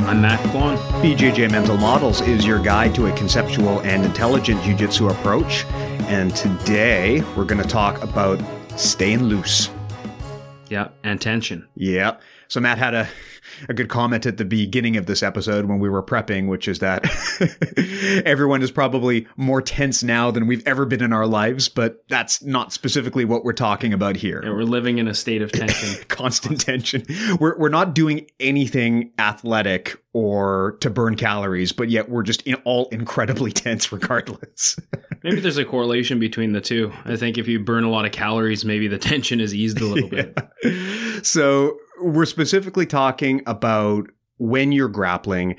I'm Matt Kwan. BJJ Mental Models is your guide to a conceptual and intelligent jiu-jitsu approach. And today we're going to talk about staying loose. Yeah, and tension. Yeah. So Matt had a a good comment at the beginning of this episode when we were prepping, which is that everyone is probably more tense now than we've ever been in our lives, but that's not specifically what we're talking about here. Yeah, we're living in a state of tension. Constant tension. We're, we're not doing anything athletic or to burn calories, but yet we're just in all incredibly tense regardless. maybe there's a correlation between the two. I think if you burn a lot of calories, maybe the tension is eased a little bit. So we're specifically talking about when you're grappling,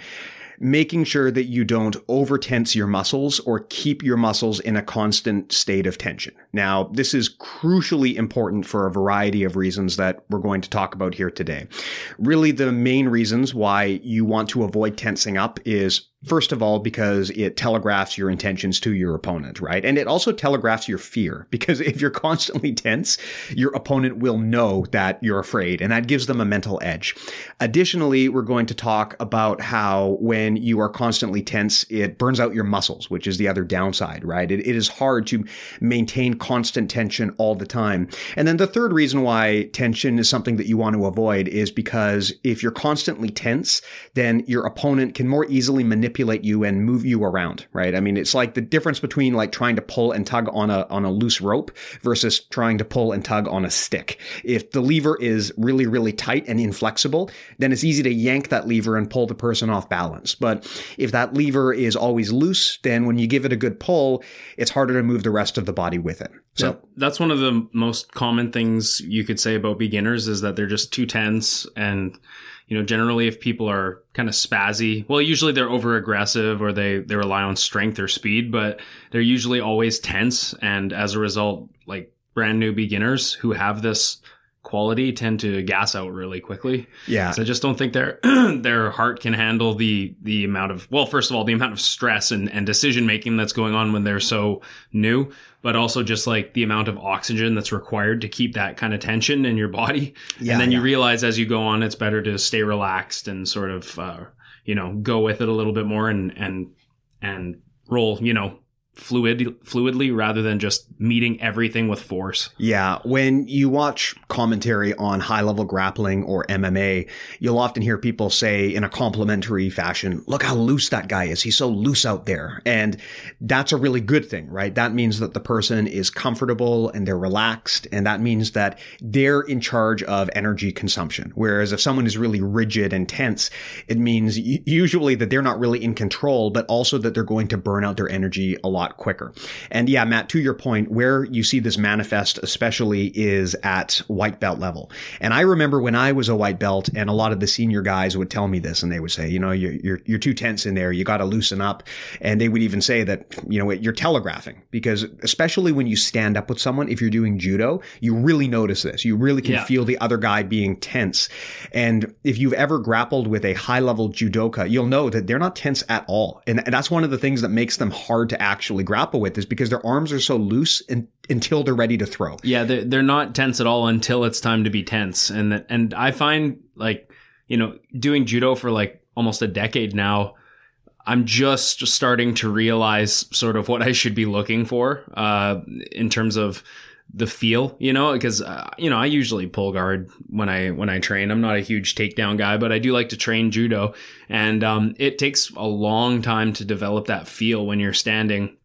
making sure that you don't over tense your muscles or keep your muscles in a constant state of tension. Now, this is crucially important for a variety of reasons that we're going to talk about here today. Really, the main reasons why you want to avoid tensing up is First of all, because it telegraphs your intentions to your opponent, right? And it also telegraphs your fear because if you're constantly tense, your opponent will know that you're afraid and that gives them a mental edge. Additionally, we're going to talk about how when you are constantly tense, it burns out your muscles, which is the other downside, right? it, it is hard to maintain constant tension all the time. And then the third reason why tension is something that you want to avoid is because if you're constantly tense, then your opponent can more easily manipulate manipulate you and move you around, right? I mean, it's like the difference between like trying to pull and tug on a on a loose rope versus trying to pull and tug on a stick. If the lever is really really tight and inflexible, then it's easy to yank that lever and pull the person off balance. But if that lever is always loose, then when you give it a good pull, it's harder to move the rest of the body with it. So yeah, that's one of the most common things you could say about beginners is that they're just too tense and you know, generally if people are kind of spazzy, well, usually they're over aggressive or they, they rely on strength or speed, but they're usually always tense. And as a result, like brand new beginners who have this quality tend to gas out really quickly. Yeah. So I just don't think their their heart can handle the the amount of well, first of all, the amount of stress and, and decision making that's going on when they're so new but also just like the amount of oxygen that's required to keep that kind of tension in your body. Yeah, and then yeah. you realize as you go on, it's better to stay relaxed and sort of, uh, you know, go with it a little bit more and, and, and roll, you know, fluid fluidly rather than just meeting everything with force. Yeah, when you watch commentary on high level grappling or MMA, you'll often hear people say in a complimentary fashion, "Look how loose that guy is. He's so loose out there." And that's a really good thing, right? That means that the person is comfortable and they're relaxed and that means that they're in charge of energy consumption. Whereas if someone is really rigid and tense, it means usually that they're not really in control, but also that they're going to burn out their energy a lot lot quicker. And yeah, Matt, to your point, where you see this manifest especially is at white belt level. And I remember when I was a white belt and a lot of the senior guys would tell me this and they would say, you know, you're, you're, you're too tense in there. You got to loosen up. And they would even say that, you know, you're telegraphing because especially when you stand up with someone, if you're doing judo, you really notice this. You really can yeah. feel the other guy being tense. And if you've ever grappled with a high level judoka, you'll know that they're not tense at all. And that's one of the things that makes them hard to actually actually grapple with is because their arms are so loose until they're ready to throw. Yeah, they're, they're not tense at all until it's time to be tense. And and I find like you know doing judo for like almost a decade now. I'm just starting to realize sort of what I should be looking for uh, in terms of the feel, you know, because uh, you know I usually pull guard when I when I train. I'm not a huge takedown guy, but I do like to train judo, and um, it takes a long time to develop that feel when you're standing.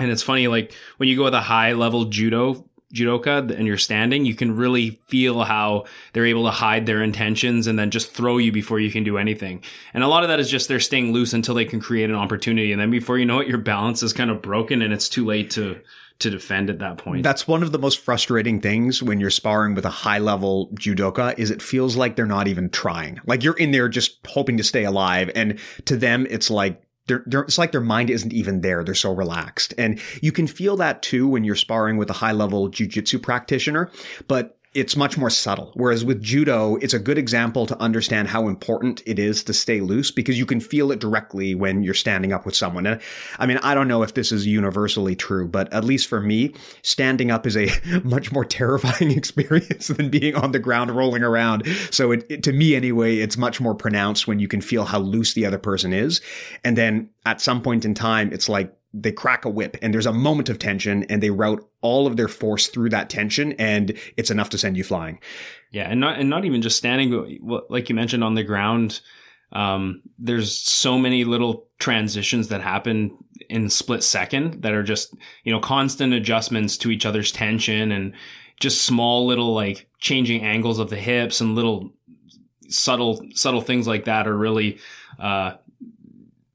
And it's funny, like when you go with a high level judo judoka and you're standing, you can really feel how they're able to hide their intentions and then just throw you before you can do anything. And a lot of that is just they're staying loose until they can create an opportunity, and then before you know it, your balance is kind of broken and it's too late to to defend at that point. That's one of the most frustrating things when you're sparring with a high level judoka is it feels like they're not even trying. Like you're in there just hoping to stay alive. And to them, it's like, they're, they're, it's like their mind isn't even there. They're so relaxed. And you can feel that too when you're sparring with a high level jujitsu practitioner. But it's much more subtle. Whereas with judo, it's a good example to understand how important it is to stay loose because you can feel it directly when you're standing up with someone. And I mean, I don't know if this is universally true, but at least for me, standing up is a much more terrifying experience than being on the ground rolling around. So it, it, to me anyway, it's much more pronounced when you can feel how loose the other person is. And then at some point in time, it's like they crack a whip and there's a moment of tension and they route all of their force through that tension and it's enough to send you flying. Yeah, and not and not even just standing, like you mentioned on the ground. Um, there's so many little transitions that happen in split second that are just you know constant adjustments to each other's tension and just small little like changing angles of the hips and little subtle subtle things like that are really uh,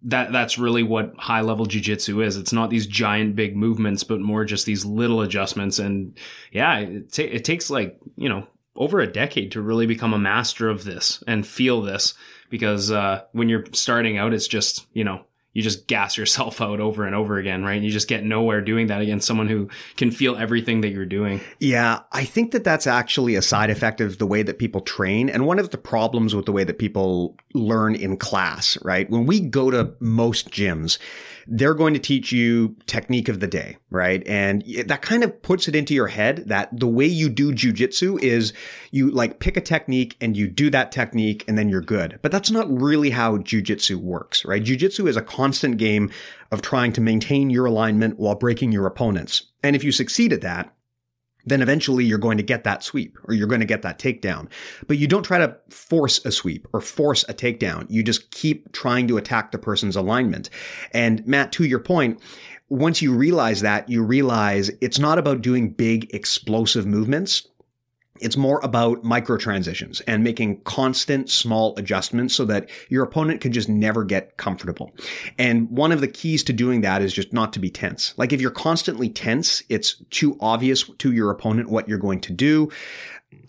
that that's really what high level jujitsu is. It's not these giant big movements, but more just these little adjustments. And yeah, it, it takes like you know over a decade to really become a master of this and feel this because uh, when you're starting out, it's just you know you just gas yourself out over and over again, right? You just get nowhere doing that against someone who can feel everything that you're doing. Yeah, I think that that's actually a side effect of the way that people train. And one of the problems with the way that people learn in class, right? When we go to most gyms, they're going to teach you technique of the day, right? And that kind of puts it into your head that the way you do jujitsu is you like pick a technique and you do that technique and then you're good. But that's not really how jujitsu works, right? Jujitsu is a constant game of trying to maintain your alignment while breaking your opponents. And if you succeed at that, then eventually you're going to get that sweep or you're going to get that takedown. But you don't try to force a sweep or force a takedown. You just keep trying to attack the person's alignment. And Matt, to your point, once you realize that, you realize it's not about doing big explosive movements. It's more about micro transitions and making constant small adjustments so that your opponent can just never get comfortable. And one of the keys to doing that is just not to be tense. Like if you're constantly tense, it's too obvious to your opponent what you're going to do.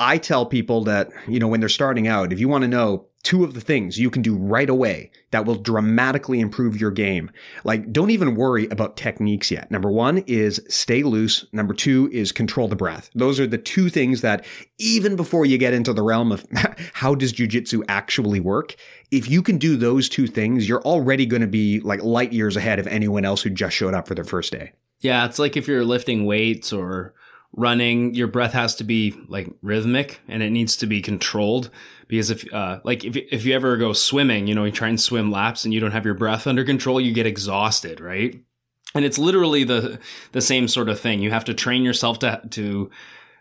I tell people that, you know, when they're starting out, if you want to know two of the things you can do right away that will dramatically improve your game. Like, don't even worry about techniques yet. Number one is stay loose. Number two is control the breath. Those are the two things that even before you get into the realm of how does jujitsu actually work, if you can do those two things, you're already going to be like light years ahead of anyone else who just showed up for their first day. Yeah, it's like if you're lifting weights or running, your breath has to be like rhythmic and it needs to be controlled. Because if, uh, like if, if you ever go swimming, you know, you try and swim laps and you don't have your breath under control, you get exhausted, right? And it's literally the, the same sort of thing. You have to train yourself to, to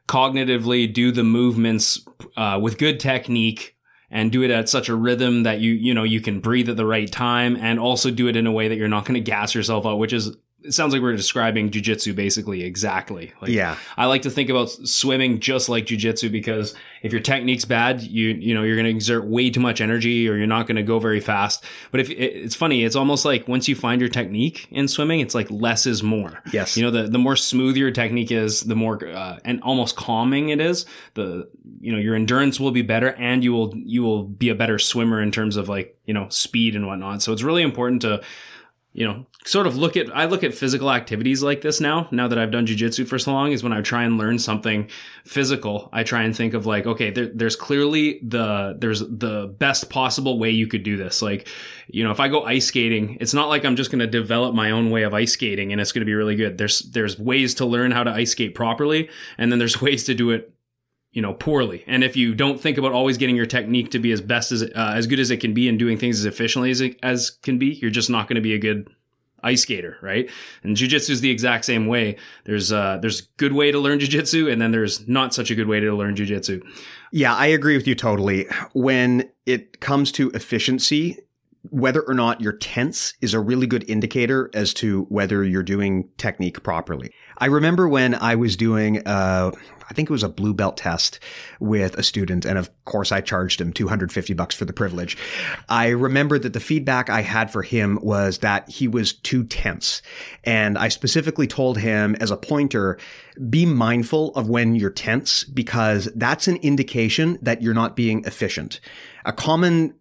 cognitively do the movements, uh, with good technique and do it at such a rhythm that you you know you can breathe at the right time and also do it in a way that you're not going to gas yourself out which is it sounds like we're describing jujitsu basically exactly. Like, yeah. I like to think about swimming just like jujitsu because if your technique's bad, you you know you're going to exert way too much energy or you're not going to go very fast. But if it, it's funny, it's almost like once you find your technique in swimming, it's like less is more. Yes. You know, the the more smooth your technique is, the more uh, and almost calming it is. The you know your endurance will be better and you will you will be a better swimmer in terms of like you know speed and whatnot. So it's really important to you know, sort of look at I look at physical activities like this now. Now that I've done jujitsu for so long, is when I try and learn something physical. I try and think of like, okay, there, there's clearly the there's the best possible way you could do this. Like, you know, if I go ice skating, it's not like I'm just going to develop my own way of ice skating and it's going to be really good. There's there's ways to learn how to ice skate properly, and then there's ways to do it you know poorly and if you don't think about always getting your technique to be as best as uh, as good as it can be and doing things as efficiently as it as can be you're just not going to be a good ice skater, right? And jujitsu is the exact same way. There's uh there's good way to learn jujitsu, and then there's not such a good way to learn jujitsu. Yeah, I agree with you totally. When it comes to efficiency, whether or not you're tense is a really good indicator as to whether you're doing technique properly. I remember when I was doing, uh, I think it was a blue belt test with a student. And of course, I charged him 250 bucks for the privilege. I remember that the feedback I had for him was that he was too tense. And I specifically told him as a pointer, be mindful of when you're tense because that's an indication that you're not being efficient. A common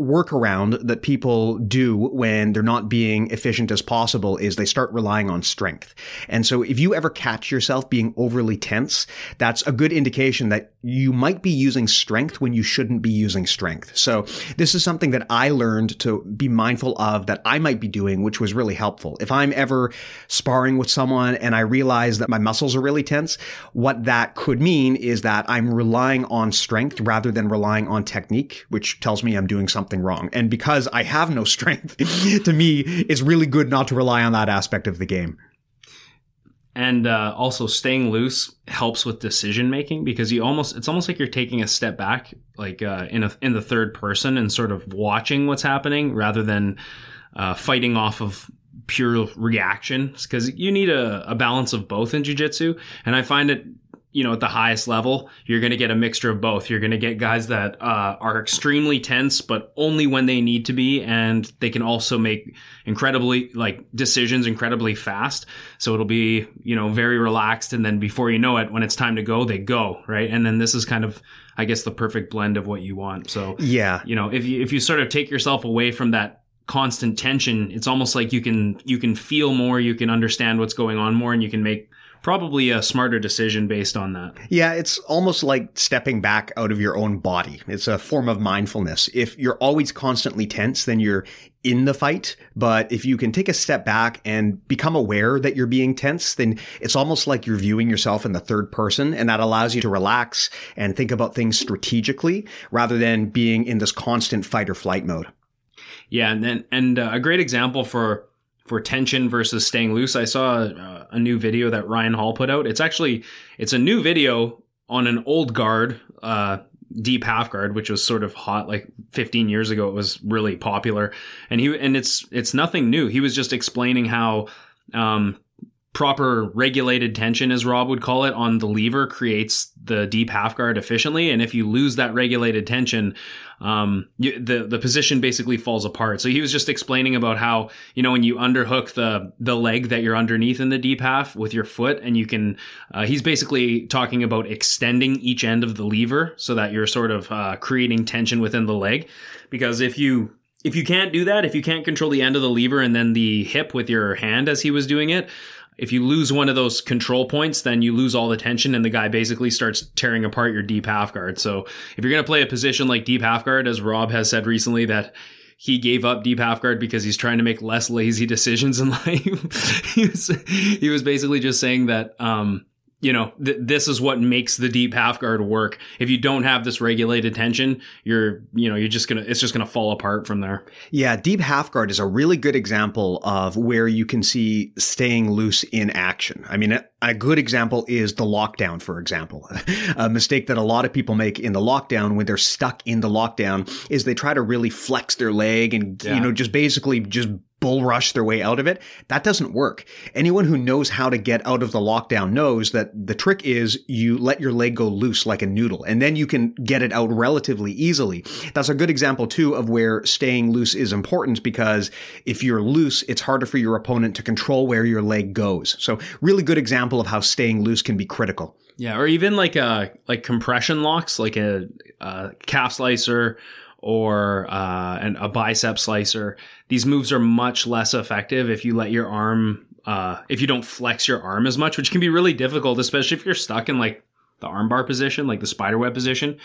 workaround that people do when they're not being efficient as possible is they start relying on strength. And so if you ever catch yourself being overly tense, that's a good indication that you might be using strength when you shouldn't be using strength. So this is something that I learned to be mindful of that I might be doing, which was really helpful. If I'm ever sparring with someone and I realize that my muscles are really tense, what that could mean is that I'm relying on strength rather than relying on technique, which tells me I'm doing something something wrong. And because I have no strength, to me, it's really good not to rely on that aspect of the game. And uh, also, staying loose helps with decision making because you almost it's almost like you're taking a step back, like uh, in a in the third person, and sort of watching what's happening rather than uh, fighting off of pure reactions because you need a, a balance of both in jiu-jitsu and i find it you know, at the highest level, you're going to get a mixture of both. You're going to get guys that uh, are extremely tense, but only when they need to be, and they can also make incredibly like decisions incredibly fast. So it'll be you know very relaxed, and then before you know it, when it's time to go, they go right. And then this is kind of, I guess, the perfect blend of what you want. So yeah, you know, if you if you sort of take yourself away from that constant tension, it's almost like you can you can feel more, you can understand what's going on more, and you can make probably a smarter decision based on that. Yeah, it's almost like stepping back out of your own body. It's a form of mindfulness. If you're always constantly tense, then you're in the fight. But if you can take a step back and become aware that you're being tense, then it's almost like you're viewing yourself in the third person. And that allows you to relax and think about things strategically rather than being in this constant fight or flight mode. Yeah. And then, and uh, a great example for for tension versus staying loose. I saw uh, a new video that Ryan Hall put out. It's actually it's a new video on an old guard, uh, deep half guard, which was sort of hot like 15 years ago. It was really popular, and he and it's it's nothing new. He was just explaining how um, proper regulated tension, as Rob would call it, on the lever creates the deep half guard efficiently. And if you lose that regulated tension, um, you, the the position basically falls apart. So he was just explaining about how you know when you underhook the the leg that you're underneath in the deep half with your foot, and you can. Uh, he's basically talking about extending each end of the lever so that you're sort of uh, creating tension within the leg. Because if you if you can't do that, if you can't control the end of the lever and then the hip with your hand as he was doing it, if you lose one of those control points, then you lose all the tension and the guy basically starts tearing apart your deep half guard. So if you're going to play a position like deep half guard, as Rob has said recently, that he gave up deep half guard because he's trying to make less lazy decisions in life. he was he was basically just saying that um, you know, th- this is what makes the deep half guard work. If you don't have this regulated tension, you're, you know, you're just gonna, it's just gonna fall apart from there. Yeah, deep half guard is a really good example of where you can see staying loose in action. I mean, a good example is the lockdown, for example. a mistake that a lot of people make in the lockdown when they're stuck in the lockdown is they try to really flex their leg and, yeah. you know, just basically just bull rush their way out of it. That doesn't work. Anyone who knows how to get out of the lockdown knows that the trick is you let your leg go loose like a noodle and then you can get it out relatively easily. That's a good example too of where staying loose is important because if you're loose, it's harder for your opponent to control where your leg goes. So really good example of how staying loose can be critical. Yeah, or even like uh like compression locks, like a, a calf slicer or uh, an, a bicep slicer. These moves are much less effective if you let your arm, uh, if you don't flex your arm as much, which can be really difficult, especially if you're stuck in like the armbar position, like the spiderweb position,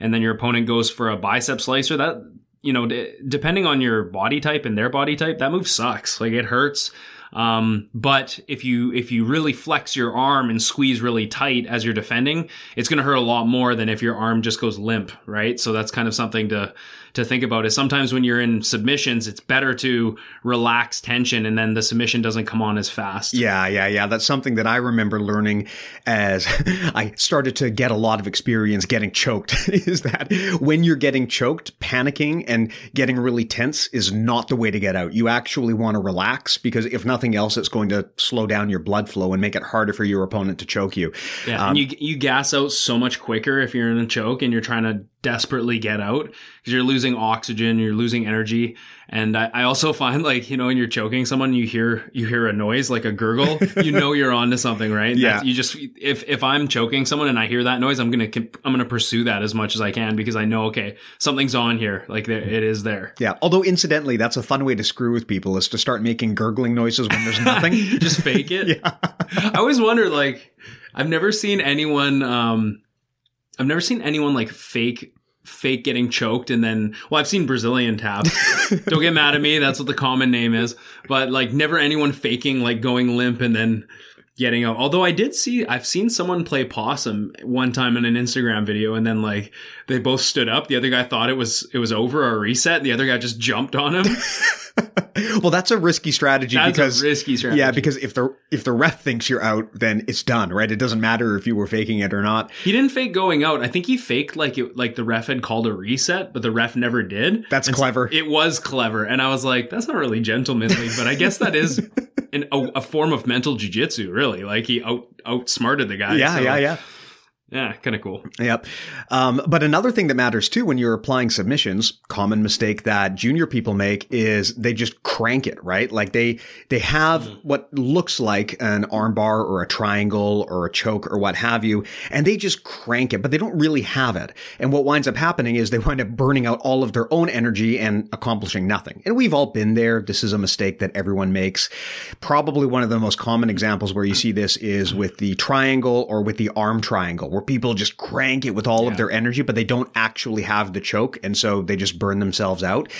and then your opponent goes for a bicep slicer. That you know, d- depending on your body type and their body type, that move sucks. Like it hurts. Um, but if you if you really flex your arm and squeeze really tight as you're defending, it's going to hurt a lot more than if your arm just goes limp, right? So that's kind of something to to think about is sometimes when you're in submissions, it's better to relax tension and then the submission doesn't come on as fast. Yeah, yeah, yeah. That's something that I remember learning as I started to get a lot of experience getting choked is that when you're getting choked, panicking and getting really tense is not the way to get out. You actually want to relax because if nothing else, it's going to slow down your blood flow and make it harder for your opponent to choke you. Yeah, um, and you you gas out so much quicker if you're in a choke and you're trying to desperately get out because you're losing oxygen, you're losing energy. And I, I, also find like, you know, when you're choking someone, you hear, you hear a noise like a gurgle, you know, you're onto something, right? yeah. That's, you just, if, if I'm choking someone and I hear that noise, I'm going to, I'm going to pursue that as much as I can because I know, okay, something's on here. Like there, it is there. Yeah. Although incidentally, that's a fun way to screw with people is to start making gurgling noises when there's nothing. just fake it. yeah. I always wonder, like, I've never seen anyone, um, I've never seen anyone like fake fake getting choked and then well I've seen Brazilian tap. Don't get mad at me, that's what the common name is. But like never anyone faking like going limp and then getting out. Although I did see I've seen someone play possum one time in an Instagram video and then like they both stood up. The other guy thought it was it was over or reset. The other guy just jumped on him. well, that's a risky strategy that's because risky strategy. Yeah, because if the if the ref thinks you're out, then it's done, right? It doesn't matter if you were faking it or not. He didn't fake going out. I think he faked like it like the ref had called a reset, but the ref never did. That's and clever. So it was clever, and I was like, that's not really gentlemanly, but I guess that is an, a, a, form of mental jujitsu. Really, like he out outsmarted the guy. Yeah, so. yeah, yeah. Yeah, kind of cool. Yep. Um, but another thing that matters too when you're applying submissions, common mistake that junior people make is they just crank it, right? Like they they have mm-hmm. what looks like an armbar or a triangle or a choke or what have you, and they just crank it, but they don't really have it. And what winds up happening is they wind up burning out all of their own energy and accomplishing nothing. And we've all been there. This is a mistake that everyone makes. Probably one of the most common examples where you see this is with the triangle or with the arm triangle where people just crank it with all yeah. of their energy, but they don't actually have the choke. And so they just burn themselves out.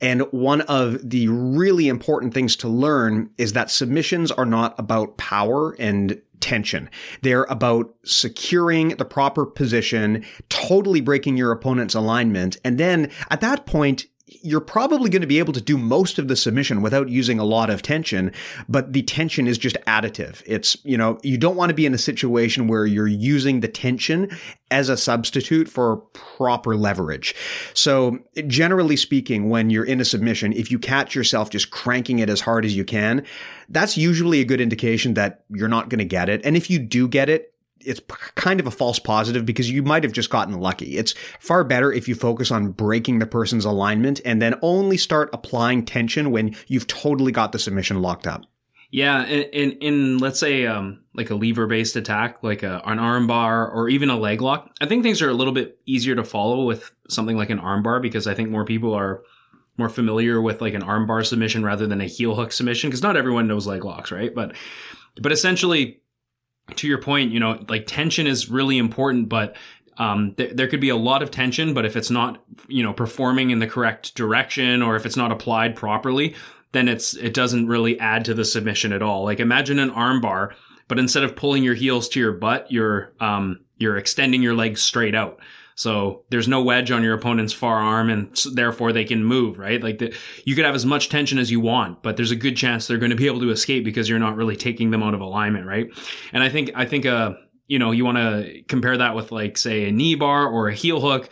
And one of the really important things to learn is that submissions are not about power and tension. They're about securing the proper position, totally breaking your opponent's alignment. And then at that point, you're probably going to be able to do most of the submission without using a lot of tension, but the tension is just additive. It's, you know, you don't want to be in a situation where you're using the tension as a substitute for proper leverage. So generally speaking, when you're in a submission, if you catch yourself just cranking it as hard as you can, that's usually a good indication that you're not going to get it. And if you do get it, it's kind of a false positive because you might have just gotten lucky. It's far better if you focus on breaking the person's alignment and then only start applying tension when you've totally got the submission locked up. Yeah, in in, in let's say um, like a lever based attack, like a, an armbar or even a leg lock, I think things are a little bit easier to follow with something like an armbar because I think more people are more familiar with like an armbar submission rather than a heel hook submission because not everyone knows leg locks, right? But but essentially to your point, you know, like tension is really important, but um, th- there could be a lot of tension, but if it's not, you know, performing in the correct direction or if it's not applied properly, then it's it doesn't really add to the submission at all. Like imagine an armbar, but instead of pulling your heels to your butt, you're um, you're extending your legs straight out. So there's no wedge on your opponent's far arm and therefore they can move, right? Like the, you could have as much tension as you want, but there's a good chance they're going to be able to escape because you're not really taking them out of alignment, right? And I think, I think, uh, you know, you want to compare that with like, say, a knee bar or a heel hook.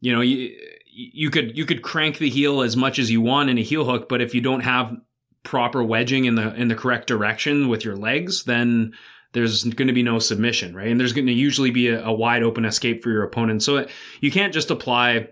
You know, you, you could, you could crank the heel as much as you want in a heel hook, but if you don't have proper wedging in the, in the correct direction with your legs, then, there's going to be no submission, right? And there's going to usually be a, a wide open escape for your opponent. So it, you can't just apply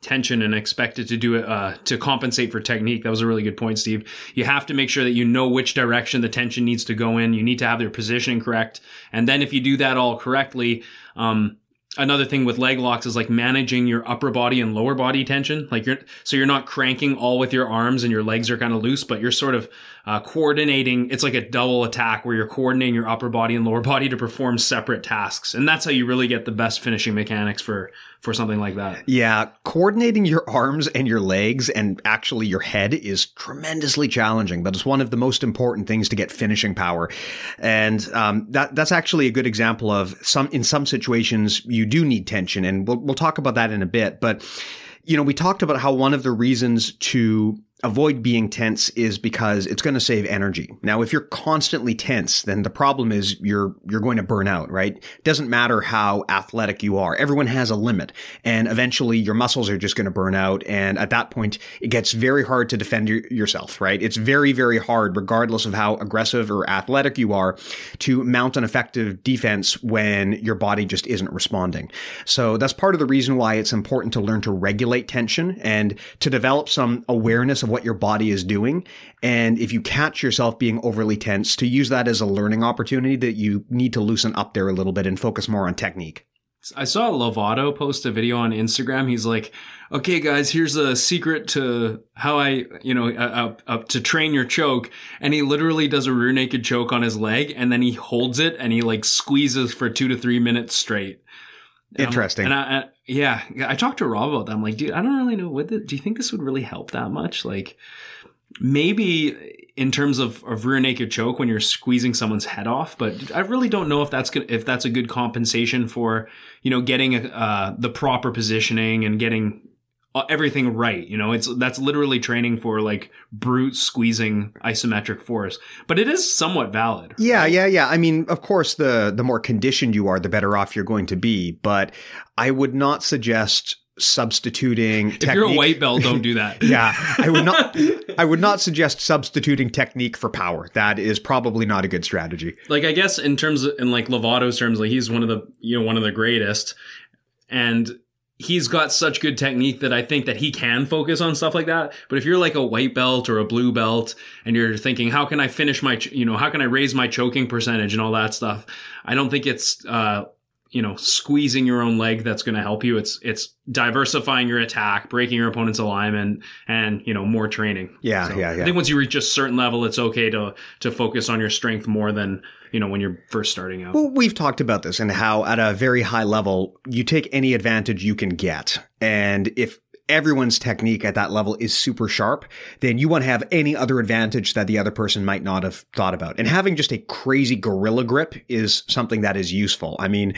tension and expect it to do it uh, to compensate for technique. That was a really good point, Steve. You have to make sure that you know which direction the tension needs to go in. You need to have their positioning correct, and then if you do that all correctly, um, another thing with leg locks is like managing your upper body and lower body tension. Like you're, so you're not cranking all with your arms and your legs are kind of loose, but you're sort of uh, coordinating. It's like a double attack where you're coordinating your upper body and lower body to perform separate tasks. And that's how you really get the best finishing mechanics for, for something like that. Yeah, coordinating your arms and your legs and actually your head is tremendously challenging, but it's one of the most important things to get finishing power. And um, that that's actually a good example of some in some situations you do need tension, and we'll we'll talk about that in a bit. But you know, we talked about how one of the reasons to avoid being tense is because it's going to save energy. Now, if you're constantly tense, then the problem is you're, you're going to burn out, right? It doesn't matter how athletic you are. Everyone has a limit and eventually your muscles are just going to burn out. And at that point, it gets very hard to defend your, yourself, right? It's very, very hard, regardless of how aggressive or athletic you are, to mount an effective defense when your body just isn't responding. So that's part of the reason why it's important to learn to regulate tension and to develop some awareness of of what your body is doing. And if you catch yourself being overly tense, to use that as a learning opportunity that you need to loosen up there a little bit and focus more on technique. I saw Lovato post a video on Instagram. He's like, "Okay, guys, here's a secret to how I, you know, uh, uh, to train your choke." And he literally does a rear naked choke on his leg, and then he holds it and he like squeezes for two to three minutes straight. Interesting. And, I, yeah, I talked to Rob about that. I'm like, dude, I don't really know. What the, do you think this would really help that much? Like, maybe in terms of, of rear naked choke when you're squeezing someone's head off, but I really don't know if that's good, if that's a good compensation for you know getting uh, the proper positioning and getting Uh, everything right. You know, it's that's literally training for like brute squeezing isometric force, but it is somewhat valid. Yeah, right? yeah, yeah. I mean, of course, the the more conditioned you are, the better off you're going to be. But I would not suggest substituting if you're a white belt don't do that yeah i would not i would not suggest substituting technique for power that is probably not a good strategy like i guess in terms of, in like lovato's terms like he's one of the you know one of the greatest and he's got such good technique that I think that he can focus on stuff like that. But if you're like a white belt or a blue belt and you're thinking, how can I finish my, you know, how can I raise my choking percentage and all that stuff? I don't think it's, uh, you know, squeezing your own leg that's going to help you. It's it's diversifying your attack, breaking your opponent's alignment, and you know more training. Yeah, so yeah, yeah. I think once you reach a certain level, it's okay to to focus on your strength more than you know when you're first starting out. Well, we've talked about this and how at a very high level you take any advantage you can get, and if everyone's technique at that level is super sharp, then you want to have any other advantage that the other person might not have thought about. And having just a crazy gorilla grip is something that is useful. I mean,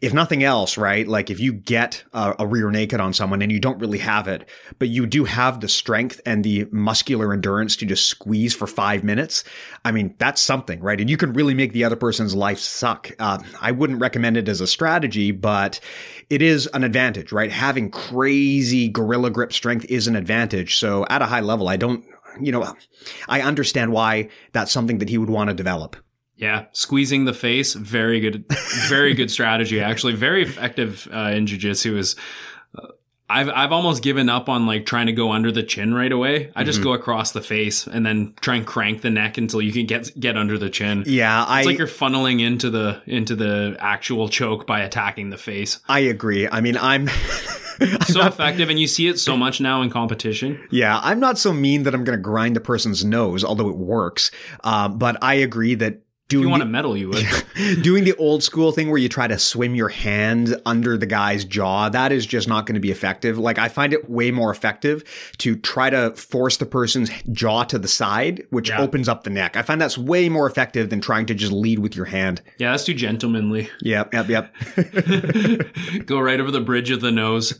if nothing else, right? Like if you get a, a rear naked on someone and you don't really have it, but you do have the strength and the muscular endurance to just squeeze for five minutes, I mean, that's something, right? And you can really make the other person's life suck. Uh, I wouldn't recommend it as a strategy, but it is an advantage, right? Having crazy gorilla grip strength is an advantage. So at a high level, I don't, you know, I understand why that's something that he would want to develop. Yeah, squeezing the face, very good, very good strategy. Actually, very effective uh, in jujitsu. Is I've I've almost given up on like trying to go under the chin right away. I just mm-hmm. go across the face and then try and crank the neck until you can get get under the chin. Yeah, it's I, like you're funneling into the into the actual choke by attacking the face. I agree. I mean, I'm so not, effective, and you see it so much now in competition. Yeah, I'm not so mean that I'm going to grind the person's nose, although it works. Um, but I agree that doing if you want to medal, you would. doing the old school thing where you try to swim your hand under the guy's jaw, that is just not going to be effective. Like I find it way more effective to try to force the person's jaw to the side, which yeah. opens up the neck. I find that's way more effective than trying to just lead with your hand. Yeah, that's too gentlemanly. Yep, yep, yep. Go right over the bridge of the nose.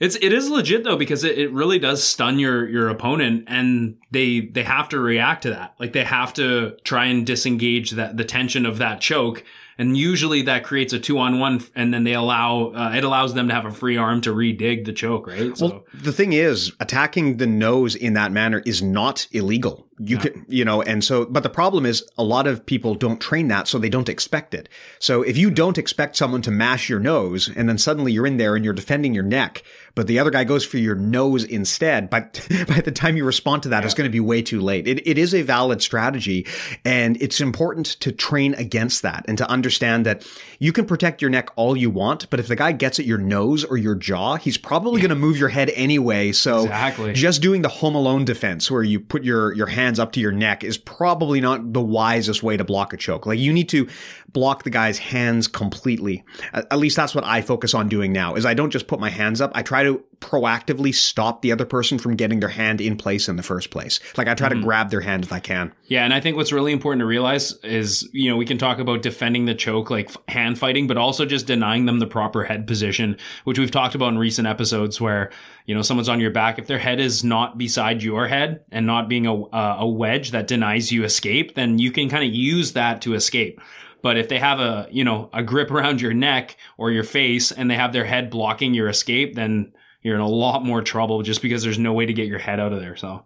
It's it is legit though because it, it really does stun your your opponent and they they have to react to that. Like they have to try and disengage that the tension of that choke and usually that creates a two on one, and then they allow uh, it allows them to have a free arm to redig the choke, right? So. Well, the thing is, attacking the nose in that manner is not illegal. You yeah. can, you know, and so, but the problem is a lot of people don't train that, so they don't expect it. So if you don't expect someone to mash your nose, and then suddenly you're in there and you're defending your neck, but the other guy goes for your nose instead. But by the time you respond to that, yeah. it's going to be way too late. It, it is a valid strategy. And it's important to train against that and to understand that you can protect your neck all you want, but if the guy gets at your nose or your jaw, he's probably going to move your head anyway. So exactly. just doing the home alone defense where you put your, your hands up to your neck is probably not the wisest way to block a choke. Like you need to block the guy's hands completely. At least that's what I focus on doing now is I don't just put my hands up. I try to proactively stop the other person from getting their hand in place in the first place. Like I try mm-hmm. to grab their hand if I can. Yeah, and I think what's really important to realize is, you know, we can talk about defending the choke like hand fighting, but also just denying them the proper head position, which we've talked about in recent episodes where, you know, someone's on your back if their head is not beside your head and not being a a wedge that denies you escape, then you can kind of use that to escape. But if they have a, you know, a grip around your neck or your face and they have their head blocking your escape, then you're in a lot more trouble just because there's no way to get your head out of there. So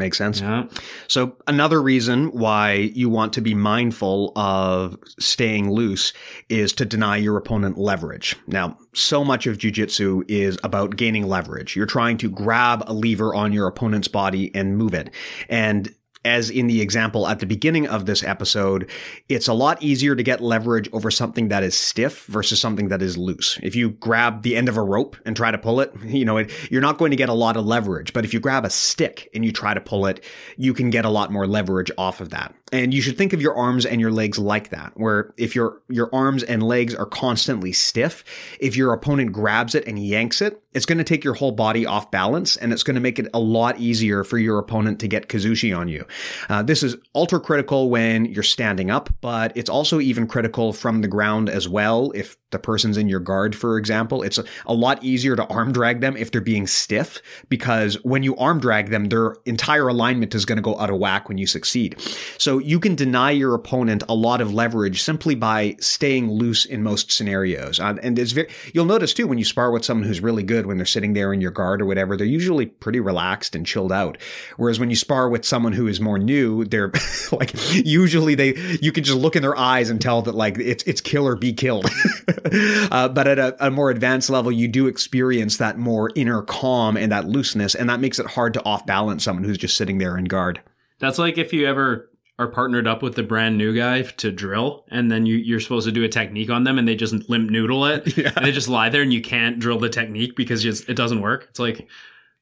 Makes sense. Yeah. So another reason why you want to be mindful of staying loose is to deny your opponent leverage. Now, so much of jujitsu is about gaining leverage. You're trying to grab a lever on your opponent's body and move it. And as in the example at the beginning of this episode, it's a lot easier to get leverage over something that is stiff versus something that is loose. If you grab the end of a rope and try to pull it, you know, it, you're not going to get a lot of leverage. But if you grab a stick and you try to pull it, you can get a lot more leverage off of that. And you should think of your arms and your legs like that, where if your, your arms and legs are constantly stiff, if your opponent grabs it and yanks it, it's going to take your whole body off balance and it's going to make it a lot easier for your opponent to get kazushi on you. Uh, this is ultra critical when you're standing up, but it's also even critical from the ground as well. If the person's in your guard, for example, it's a, a lot easier to arm drag them if they're being stiff because when you arm drag them, their entire alignment is going to go out of whack when you succeed. So you can deny your opponent a lot of leverage simply by staying loose in most scenarios. Uh, and it's very, you'll notice too when you spar with someone who's really good when they're sitting there in your guard or whatever, they're usually pretty relaxed and chilled out. Whereas when you spar with someone who is more new, they're like usually they you can just look in their eyes and tell that like it's it's kill or be killed. uh, but at a, a, more advanced level, you do experience that more inner calm and that looseness, and that makes it hard to off balance someone who's just sitting there in guard. That's like if you ever are partnered up with the brand new guy to drill, and then you, you're supposed to do a technique on them, and they just limp noodle it, yeah. and they just lie there, and you can't drill the technique because it doesn't work. It's like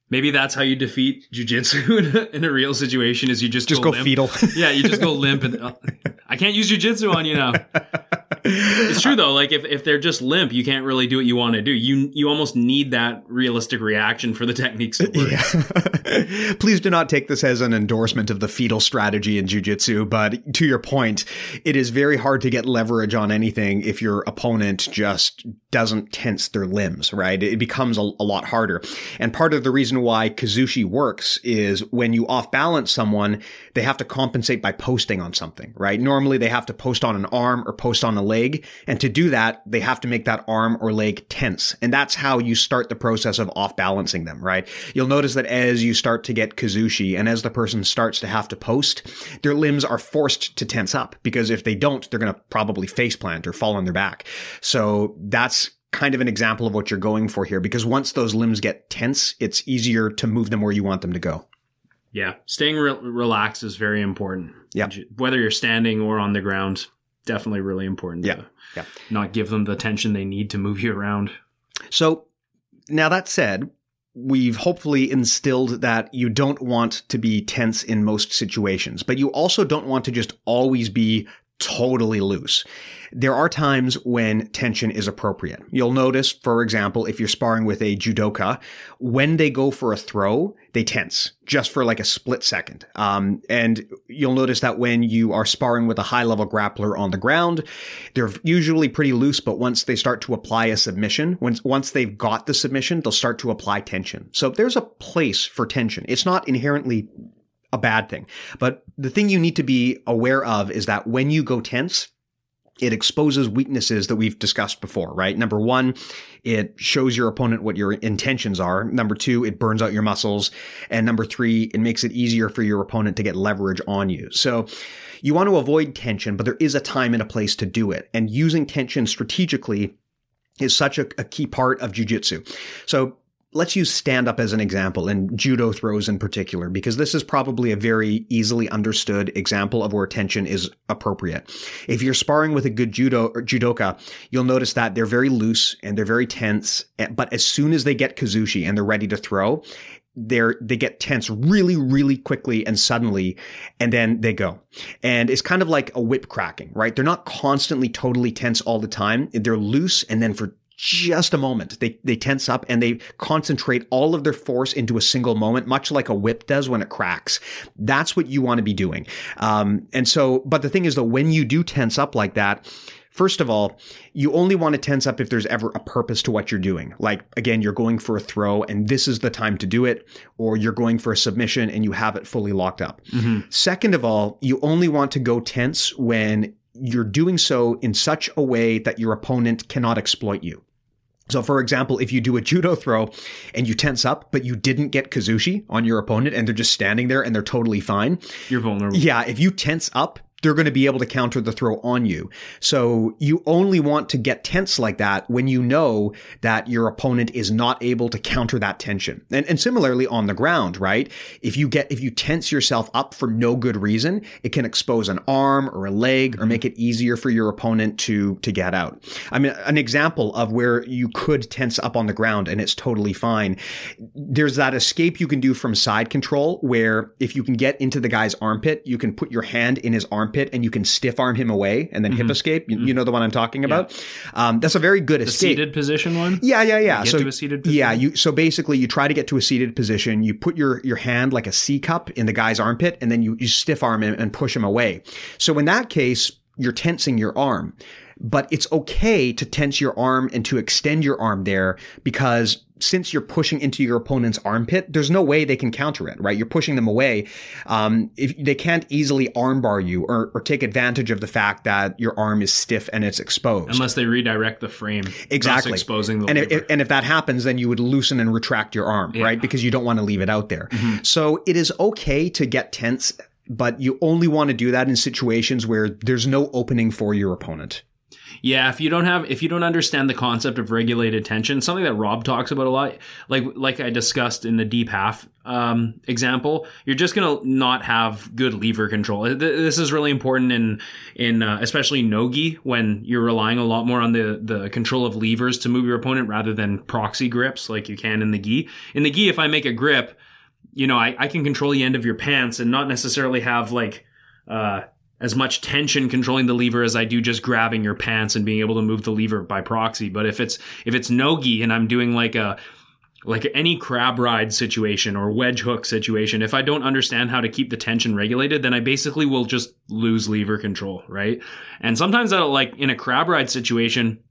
maybe that's how you defeat jujitsu in a real situation is you just just go, go fetal. yeah, you just go limp and uh, I can't use jujitsu on you now. It's true though. Like if, if they're just limp, you can't really do what you want to do. You you almost need that realistic reaction for the techniques to work. Yeah. Please do not take this as an endorsement of the fetal strategy in jujitsu, but to your point, it is very hard to get leverage on anything if your opponent just doesn't tense their limbs, right? It becomes a, a lot harder. And part of the reason why Kazushi works is when you off balance someone, they have to compensate by posting on something, right? Normally they have to post on an arm or post on a leg. And to do that, they have to make that arm or leg tense. And that's how you start the process of off balancing them, right? You'll notice that as you start to get Kazushi and as the person starts to have to post, their limbs are forced to tense up because if they don't, they're going to probably face plant or fall on their back. So that's kind of an example of what you're going for here because once those limbs get tense, it's easier to move them where you want them to go. Yeah, staying re- relaxed is very important. Yeah, whether you're standing or on the ground, definitely really important. Yeah, yeah. Not give them the tension they need to move you around. So, now that said, we've hopefully instilled that you don't want to be tense in most situations, but you also don't want to just always be totally loose. There are times when tension is appropriate. You'll notice, for example, if you're sparring with a judoka, when they go for a throw, they tense just for like a split second. Um, and you'll notice that when you are sparring with a high level grappler on the ground, they're usually pretty loose, but once they start to apply a submission, once, once they've got the submission, they'll start to apply tension. So there's a place for tension. It's not inherently a bad thing. But the thing you need to be aware of is that when you go tense, it exposes weaknesses that we've discussed before, right? Number one, it shows your opponent what your intentions are. Number two, it burns out your muscles. And number three, it makes it easier for your opponent to get leverage on you. So you want to avoid tension, but there is a time and a place to do it. And using tension strategically is such a, a key part of jujitsu. So let's use stand up as an example and judo throws in particular, because this is probably a very easily understood example of where tension is appropriate. If you're sparring with a good judo judoka, you'll notice that they're very loose and they're very tense. Eh, but as soon as they get kazushi and they're ready to throw, they're they get tense really really quickly and suddenly and then they go and it's kind of like a whip cracking right they're not constantly totally tense all the time they're loose and then for just a moment. They, they tense up and they concentrate all of their force into a single moment, much like a whip does when it cracks. That's what you want to be doing. Um, and so, but the thing is though, when you do tense up like that, First of all, you only want to tense up if there's ever a purpose to what you're doing. Like, again, you're going for a throw and this is the time to do it, or you're going for a submission and you have it fully locked up. Mm-hmm. Second of all, you only want to go tense when you're doing so in such a way that your opponent cannot exploit you. So, for example, if you do a judo throw and you tense up, but you didn't get Kazushi on your opponent and they're just standing there and they're totally fine. You're vulnerable. Yeah. If you tense up, they're going to be able to counter the throw on you. So you only want to get tense like that when you know that your opponent is not able to counter that tension. And, and similarly on the ground, right? If you get, if you tense yourself up for no good reason, it can expose an arm or a leg or make it easier for your opponent to, to get out. I mean, an example of where you could tense up on the ground and it's totally fine. There's that escape you can do from side control where if you can get into the guy's armpit, you can put your hand in his armpit armpit and you can stiff arm him away and then mm-hmm. hip escape. You, mm-hmm. you, know the one I'm talking about. Yeah. Um, that's a very good the escape. Seated position one. Yeah, yeah, yeah. so to a seated position? yeah, you so basically you try to get to a seated position. You put your your hand like a C cup in the guy's armpit, and then you, you stiff arm him and push him away. So in that case, you're tensing your arm but it's okay to tense your arm and to extend your arm there because since you're pushing into your opponent's armpit, there's no way they can counter it, right? You're pushing them away. Um, if they can't easily armbar you or, or, take advantage of the fact that your arm is stiff and it's exposed, unless they redirect the frame, exactly exposing the. And if, and if that happens, then you would loosen and retract your arm, yeah. right? Because you don't want to leave it out there. Mm-hmm. So it is okay to get tense, but you only want to do that in situations where there's no opening for your opponent. Yeah, if you don't have if you don't understand the concept of regulated tension, something that Rob talks about a lot, like like I discussed in the deep half um, example, you're just gonna not have good lever control. This is really important in in uh, especially nogi when you're relying a lot more on the the control of levers to move your opponent rather than proxy grips like you can in the gi. In the gi, if I make a grip, you know I, I can control the end of your pants and not necessarily have like uh, as much tension controlling the lever as I do just grabbing your pants and being able to move the lever by proxy. But if it's if it's nogi and I'm doing like a like any crab ride situation or wedge hook situation, if I don't understand how to keep the tension regulated, then I basically will just lose lever control, right? And sometimes that like in a crab ride situation,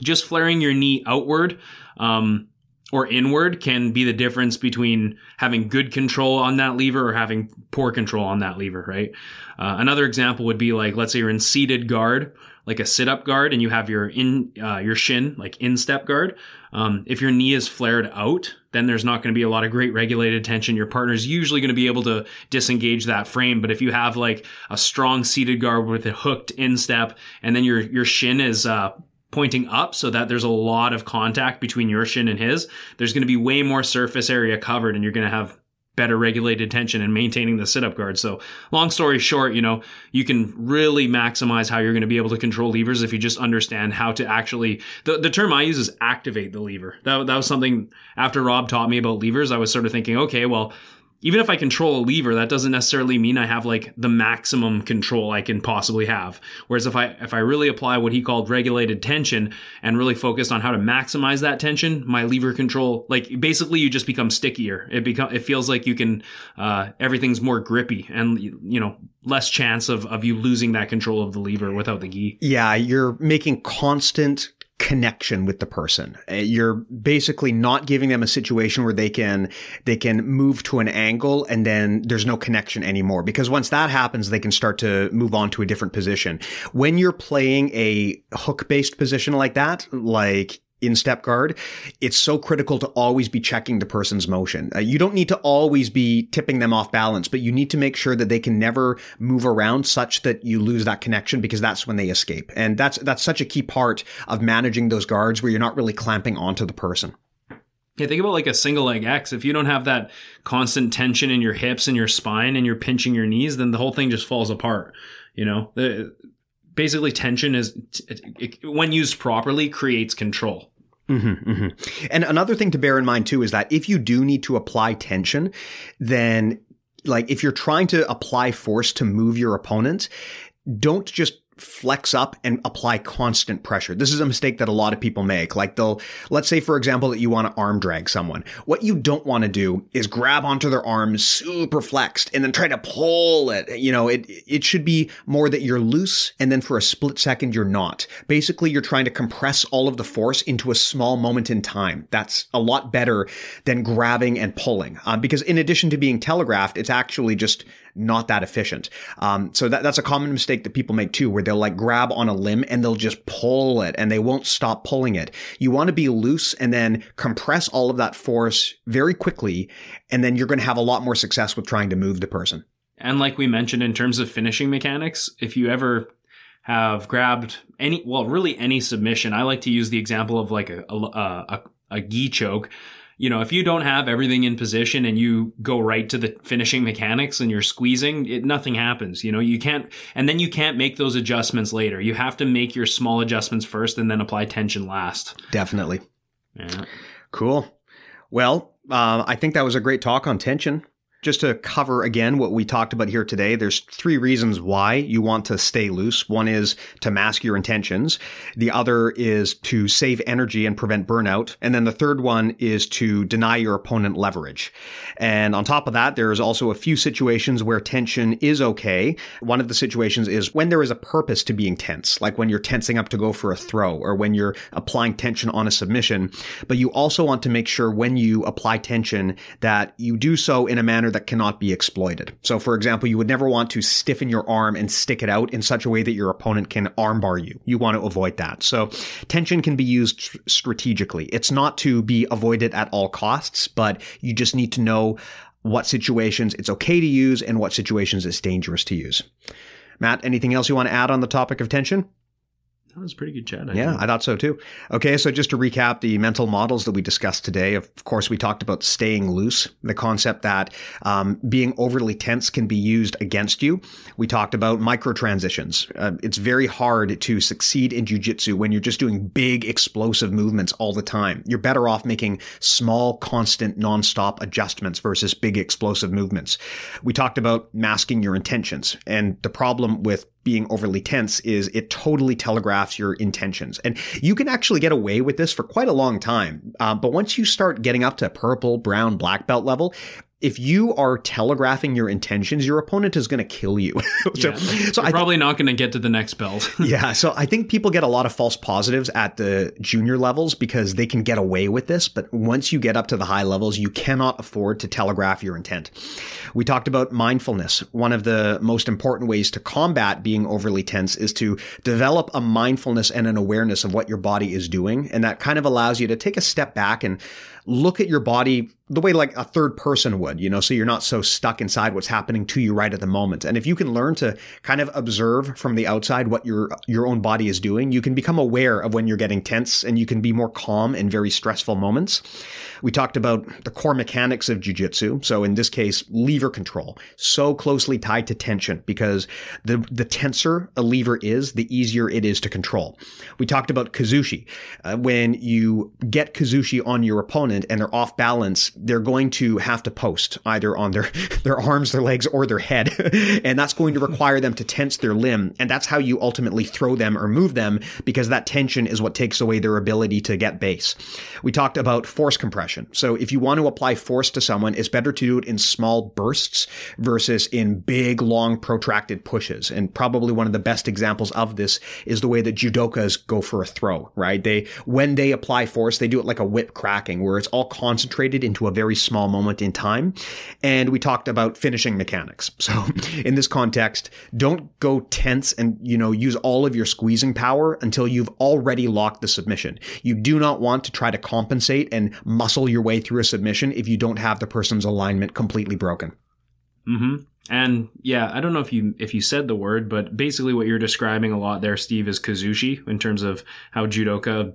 just flaring your knee outward, um, or inward can be the difference between having good control on that lever or having poor control on that lever, right? Uh, another example would be like, let's say you're in seated guard, like a sit up guard, and you have your in uh, your shin like instep guard. Um, if your knee is flared out, then there's not going to be a lot of great regulated tension. Your partner's usually going to be able to disengage that frame. But if you have like a strong seated guard with a hooked instep, and then your your shin is uh, pointing up so that there's a lot of contact between your shin and his, there's going to be way more surface area covered and you're going to have better regulated tension and maintaining the sit up guard. So long story short, you know, you can really maximize how you're going to be able to control levers if you just understand how to actually, the, the term I use is activate the lever. That, that was something after Rob taught me about levers, I was sort of thinking, okay, well, even if I control a lever, that doesn't necessarily mean I have like the maximum control I can possibly have. Whereas if I if I really apply what he called regulated tension and really focused on how to maximize that tension, my lever control like basically you just become stickier. It become it feels like you can uh, everything's more grippy and you know less chance of of you losing that control of the lever without the gi. Yeah, you're making constant connection with the person. Uh, you're basically not giving them a situation where they can they can move to an angle and then there's no connection anymore because once that happens they can start to move on to a different position. When you're playing a hook based position like that, like in step guard, it's so critical to always be checking the person's motion. Uh, you don't need to always be tipping them off balance, but you need to make sure that they can never move around such that you lose that connection because that's when they escape. And that's, that's such a key part of managing those guards where you're not really clamping onto the person. Yeah, think about like a single leg X. If you don't have that constant tension in your hips and your spine and you're pinching your knees, then the whole thing just falls apart. You know, basically tension is, when used properly, creates control. Mm-hmm, mm-hmm. And another thing to bear in mind too is that if you do need to apply tension, then like if you're trying to apply force to move your opponent, don't just flex up and apply constant pressure. This is a mistake that a lot of people make. Like they'll, let's say for example that you want to arm drag someone. What you don't want to do is grab onto their arms super flexed and then try to pull it. You know, it, it should be more that you're loose and then for a split second you're not. Basically you're trying to compress all of the force into a small moment in time. That's a lot better than grabbing and pulling. Uh, because in addition to being telegraphed, it's actually just not that efficient. Um, so that, that's a common mistake that people make too, where they'll like grab on a limb and they'll just pull it and they won't stop pulling it. You want to be loose and then compress all of that force very quickly. And then you're going to have a lot more success with trying to move the person. And like we mentioned in terms of finishing mechanics, if you ever have grabbed any, well, really any submission, I like to use the example of like a, a, a, a gi choke you know, if you don't have everything in position and you go right to the finishing mechanics and you're squeezing, it, nothing happens. You know, you can't, and then you can't make those adjustments later. You have to make your small adjustments first and then apply tension last. Definitely. Yeah. Cool. Well, uh, I think that was a great talk on tension. Just to cover again what we talked about here today, there's three reasons why you want to stay loose. One is to mask your intentions. The other is to save energy and prevent burnout. And then the third one is to deny your opponent leverage. And on top of that, there's also a few situations where tension is okay. One of the situations is when there is a purpose to being tense, like when you're tensing up to go for a throw or when you're applying tension on a submission. But you also want to make sure when you apply tension that you do so in a manner that cannot be exploited. So for example, you would never want to stiffen your arm and stick it out in such a way that your opponent can armbar you. You want to avoid that. So tension can be used strategically. It's not to be avoided at all costs, but you just need to know what situations it's okay to use and what situations it's dangerous to use. Matt, anything else you want to add on the topic of tension? That was a pretty good chat. I yeah, think. I thought so too. Okay, so just to recap the mental models that we discussed today, of course, we talked about staying loose, the concept that um, being overly tense can be used against you. We talked about micro transitions. Uh, it's very hard to succeed in jujitsu when you're just doing big explosive movements all the time. You're better off making small, constant, nonstop adjustments versus big explosive movements. We talked about masking your intentions, and the problem with being overly tense is it totally telegraphs your intentions. And you can actually get away with this for quite a long time. Uh, but once you start getting up to purple, brown, black belt level, if you are telegraphing your intentions, your opponent is going to kill you. so, yeah. so I'm probably not going to get to the next belt. yeah. So I think people get a lot of false positives at the junior levels because they can get away with this. But once you get up to the high levels, you cannot afford to telegraph your intent. We talked about mindfulness. One of the most important ways to combat being overly tense is to develop a mindfulness and an awareness of what your body is doing. And that kind of allows you to take a step back and look at your body the way like a third person would, you know, so you're not so stuck inside what's happening to you right at the moment. And if you can learn to kind of observe from the outside what your your own body is doing, you can become aware of when you're getting tense and you can be more calm in very stressful moments. We talked about the core mechanics of jujitsu. So in this case, lever control, so closely tied to tension because the, the tenser a lever is, the easier it is to control. We talked about kazushi. Uh, when you get kazushi on your opponent and they're off balance, they're going to have to post either on their, their arms, their legs, or their head. and that's going to require them to tense their limb. And that's how you ultimately throw them or move them because that tension is what takes away their ability to get base. We talked about force compression. So if you want to apply force to someone, it's better to do it in small bursts versus in big, long, protracted pushes. And probably one of the best examples of this is the way that judokas go for a throw, right? They, when they apply force, they do it like a whip cracking where it's all concentrated into a a very small moment in time. And we talked about finishing mechanics. So in this context, don't go tense and, you know, use all of your squeezing power until you've already locked the submission. You do not want to try to compensate and muscle your way through a submission if you don't have the person's alignment completely broken. hmm And yeah, I don't know if you if you said the word, but basically what you're describing a lot there, Steve, is kazushi in terms of how judoka,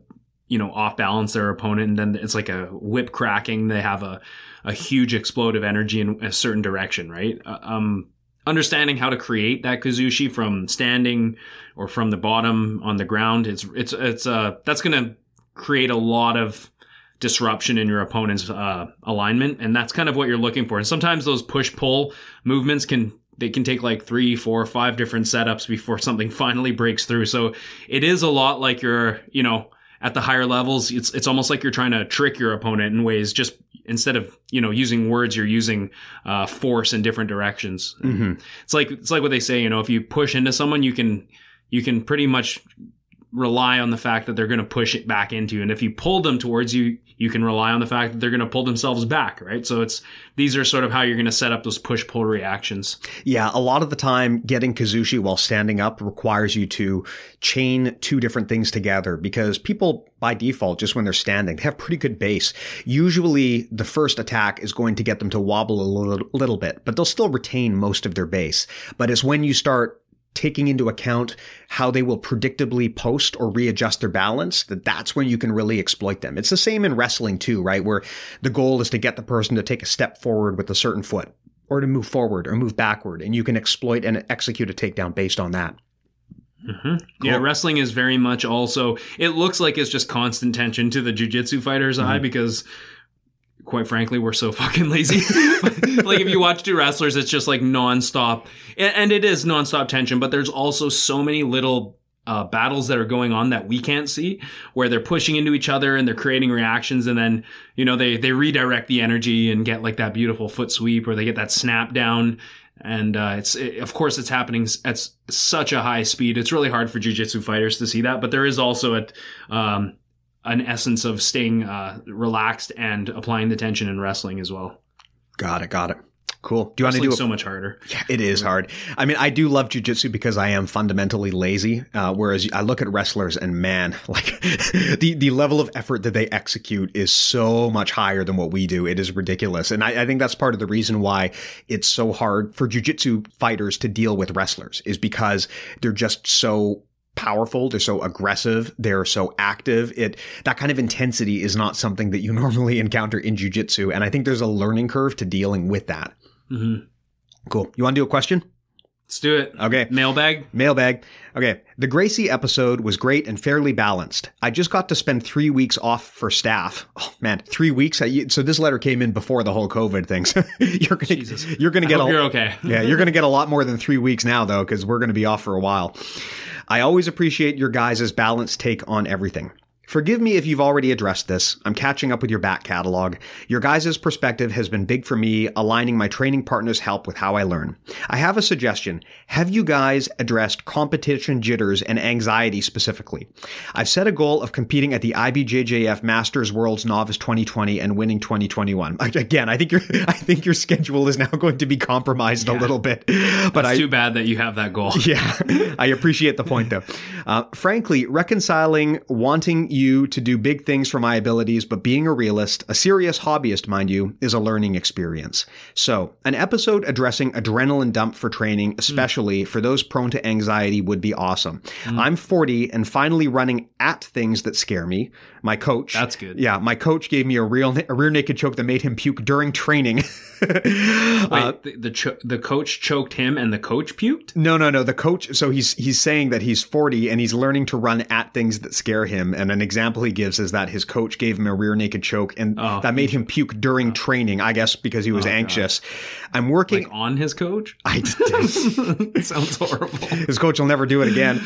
you know, off balance their opponent, and then it's like a whip cracking. They have a a huge explosive energy in a certain direction, right? Uh, um, understanding how to create that kazushi from standing or from the bottom on the ground, it's it's it's uh that's gonna create a lot of disruption in your opponent's uh, alignment, and that's kind of what you're looking for. And sometimes those push pull movements can they can take like three, four, five different setups before something finally breaks through. So it is a lot like you're, you know, at the higher levels. It's it's almost like you're trying to trick your opponent in ways. Just instead of you know using words, you're using uh, force in different directions. Mm-hmm. It's like it's like what they say. You know, if you push into someone, you can you can pretty much rely on the fact that they're going to push it back into you. And if you pull them towards you, you can rely on the fact that they're going to pull themselves back, right? So it's, these are sort of how you're going to set up those push pull reactions. Yeah, a lot of the time getting Kazushi while standing up requires you to chain two different things together because people by default, just when they're standing, they have pretty good base. Usually the first attack is going to get them to wobble a little, little bit, but they'll still retain most of their base. But it's when you start taking into account how they will predictably post or readjust their balance, that that's when you can really exploit them. It's the same in wrestling too, right? Where the goal is to get the person to take a step forward with a certain foot or to move forward or move backward. And you can exploit and execute a takedown based on that. Mm-hmm. Cool. Yeah, wrestling is very much also, it looks like it's just constant tension to the jujitsu fighter's mm-hmm. eye because quite frankly, we're so fucking lazy. like if you watch two wrestlers, it's just like nonstop, and it is nonstop tension. But there's also so many little uh, battles that are going on that we can't see, where they're pushing into each other and they're creating reactions, and then you know they they redirect the energy and get like that beautiful foot sweep, or they get that snap down. And uh, it's it, of course it's happening at such a high speed. It's really hard for jujitsu fighters to see that, but there is also a um, an essence of staying uh, relaxed and applying the tension in wrestling as well. Got it. Got it. Cool. Do you want to do so much harder? Yeah, it is hard. I mean, I do love jujitsu because I am fundamentally lazy. Uh, whereas I look at wrestlers and man, like the the level of effort that they execute is so much higher than what we do. It is ridiculous, and I, I think that's part of the reason why it's so hard for jujitsu fighters to deal with wrestlers is because they're just so powerful. They're so aggressive. They're so active. It, that kind of intensity is not something that you normally encounter in jujitsu. And I think there's a learning curve to dealing with that. Mm-hmm. Cool. You want to do a question? Let's do it. Okay. Mailbag. Mailbag. Okay. The Gracie episode was great and fairly balanced. I just got to spend three weeks off for staph. Oh man, three weeks. So this letter came in before the whole COVID thing. So you're gonna, Jesus. you're gonna get. I a, you're okay. yeah, you're gonna get a lot more than three weeks now though, because we're gonna be off for a while. I always appreciate your guys' balanced take on everything. Forgive me if you've already addressed this. I'm catching up with your back catalog. Your guys' perspective has been big for me, aligning my training partners' help with how I learn. I have a suggestion. Have you guys addressed competition jitters and anxiety specifically? I've set a goal of competing at the IBJJF Masters Worlds Novice 2020 and winning 2021. Again, I think your I think your schedule is now going to be compromised yeah. a little bit. But That's I, too bad that you have that goal. Yeah, I appreciate the point though. Uh, frankly, reconciling wanting you to do big things for my abilities, but being a realist, a serious hobbyist, mind you, is a learning experience. So, an episode addressing adrenaline dump for training, especially mm. for those prone to anxiety, would be awesome. Mm. I'm 40 and finally running at things that scare me. My coach. That's good. Yeah, my coach gave me a real a rear naked choke that made him puke during training. Wait, uh, the the, cho- the, coach choked him and the coach puked? No, no, no. The coach. So he's he's saying that he's 40 and he's learning to run at things that scare him. And an example he gives is that his coach gave him a rear naked choke and oh, that made him puke during oh. training. I guess because he was oh, anxious. God. I'm working like on his coach. I sounds horrible. His coach will never do it again.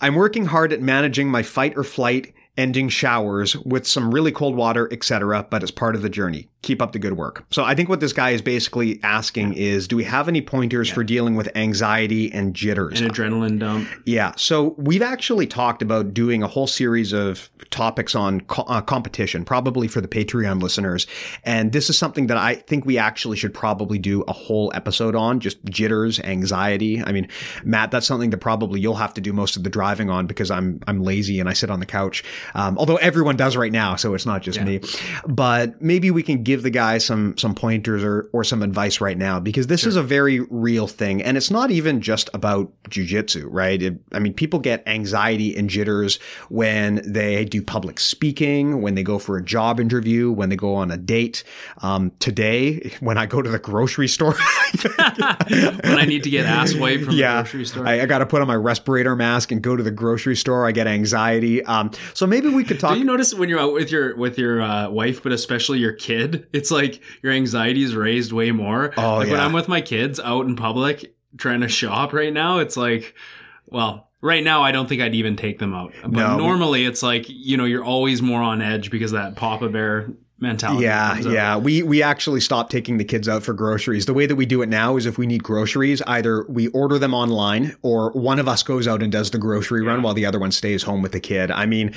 I'm working hard at managing my fight or flight ending showers with some really cold water, etc., but it's part of the journey. Keep up the good work. So I think what this guy is basically asking is do we have any pointers for dealing with anxiety and jitters? An adrenaline dump. Yeah. So we've actually talked about doing a whole series of topics on co- uh, competition, probably for the Patreon listeners. And this is something that I think we actually should probably do a whole episode on, just jitters, anxiety. I mean, Matt, that's something that probably you'll have to do most of the driving on because I'm, I'm lazy and I sit on the couch. Um, although everyone does right now, so it's not just Yeah. me. But maybe we can give the guy some some pointers or or some advice right now because this is a very real thing, and it's not even just about jujitsu, right? It, I mean, people get anxiety and jitters when they do public speaking, when they go for a job interview, when they go on a date. Um, today, when I go to the grocery store, when I need to get ass wiped from yeah, the grocery store. I, I got to put on my respirator mask and go to the grocery store. I get anxiety. Um, so maybe we could talk. Do you notice when you're out with your with your uh, wife, but especially your kid, it's like your anxiety is raised way more. Oh, like when. I'm with my kids out in public trying to shop right now, it's like, well, right now I don't think I'd even take them out. But No, normally it's like you know you're always more on edge because that Papa Bear mentality. Yeah, yeah. We we actually stopped taking the kids out for groceries. The way that we do it now is if we need groceries, either we order them online or one of us goes out and does the grocery run while the other one stays home with the kid. I mean,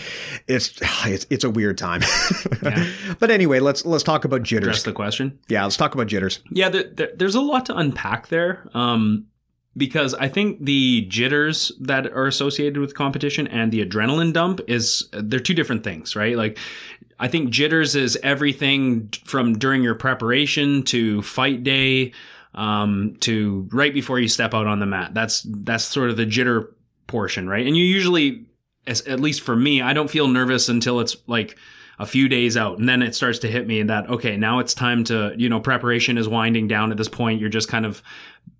it's it's, it's a weird time. Yeah. but anyway, let's let's talk about jitters. Address the question. yeah, let's talk about jitters. Yeah, there, there, there's a lot to unpack there. Um, because I think the jitters that are associated with competition and the adrenaline dump is they're two different things, right? Like I think jitters is everything from during your preparation to fight day um, to right before you step out on the mat. That's that's sort of the jitter portion, right? And you usually, as, at least for me, I don't feel nervous until it's like a few days out and then it starts to hit me that okay now it's time to you know preparation is winding down at this point you're just kind of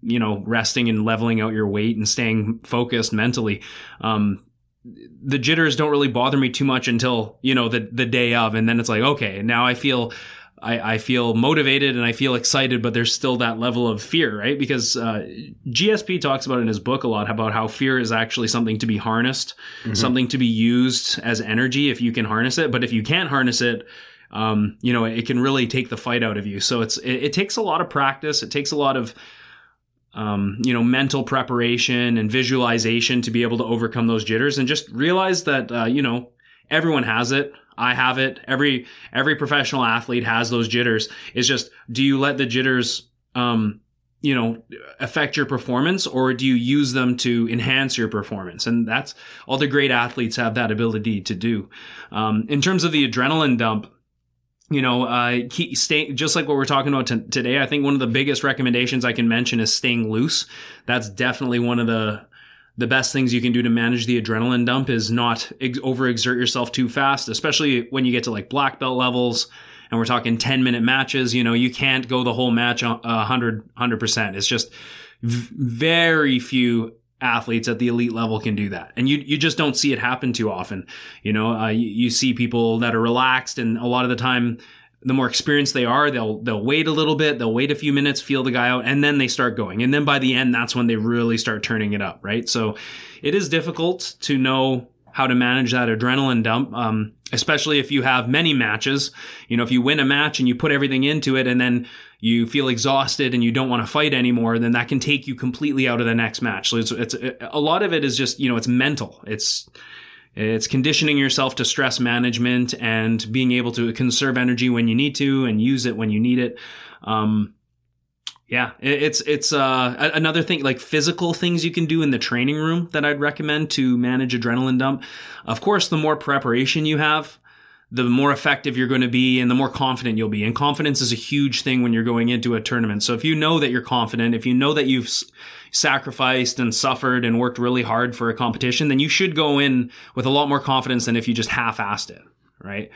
you know resting and leveling out your weight and staying focused mentally um the jitters don't really bother me too much until you know the the day of and then it's like okay now i feel I, I feel motivated and I feel excited, but there's still that level of fear, right? Because uh, GSP talks about in his book a lot about how fear is actually something to be harnessed, something to be used as energy if you can harness it. But if you can't harness it, um, you know, it can really take the fight out of you. So it's it, it takes a lot of practice. It takes a lot of um, you know, mental preparation and visualization to be able to overcome those jitters and just realize that, uh, you know, everyone has it. I have it. Every, every professional athlete has those jitters. It's just, do you let the jitters, um, you know, affect your performance or do you use them to enhance your performance? And that's all the great athletes have that ability to do. Um, in terms of the adrenaline dump, you know, uh, keep, stay, just like what we're talking about t- today, I think one of the biggest recommendations I can mention is staying loose. That's definitely one of the, the best things you can do to manage the adrenaline dump is not ex- overexert yourself too fast, especially when you get to like black belt levels and we're talking 10 minute matches. You know, you can't go the whole match a 100, 100%. It's just v- very few athletes at the elite level can do that. And you, you just don't see it happen too often. You know, uh, you, you see people that are relaxed and a lot of the time, the more experienced they are, they'll, they'll wait a little bit, they'll wait a few minutes, feel the guy out, and then they start going. And then by the end, that's when they really start turning it up, right? So it is difficult to know how to manage that adrenaline dump, um, especially if you have many matches. You know, if you win a match and you put everything into it and then you feel exhausted and you don't want to fight anymore, then that can take you completely out of the next match. So it's, it's a lot of it is just, you know, it's mental. It's, it's conditioning yourself to stress management and being able to conserve energy when you need to and use it when you need it. Um, yeah, it's it's uh, another thing like physical things you can do in the training room that I'd recommend to manage adrenaline dump. Of course, the more preparation you have, the more effective you're going to be and the more confident you'll be. And confidence is a huge thing when you're going into a tournament. So if you know that you're confident, if you know that you've sacrificed and suffered and worked really hard for a competition, then you should go in with a lot more confidence than if you just half-assed it, right?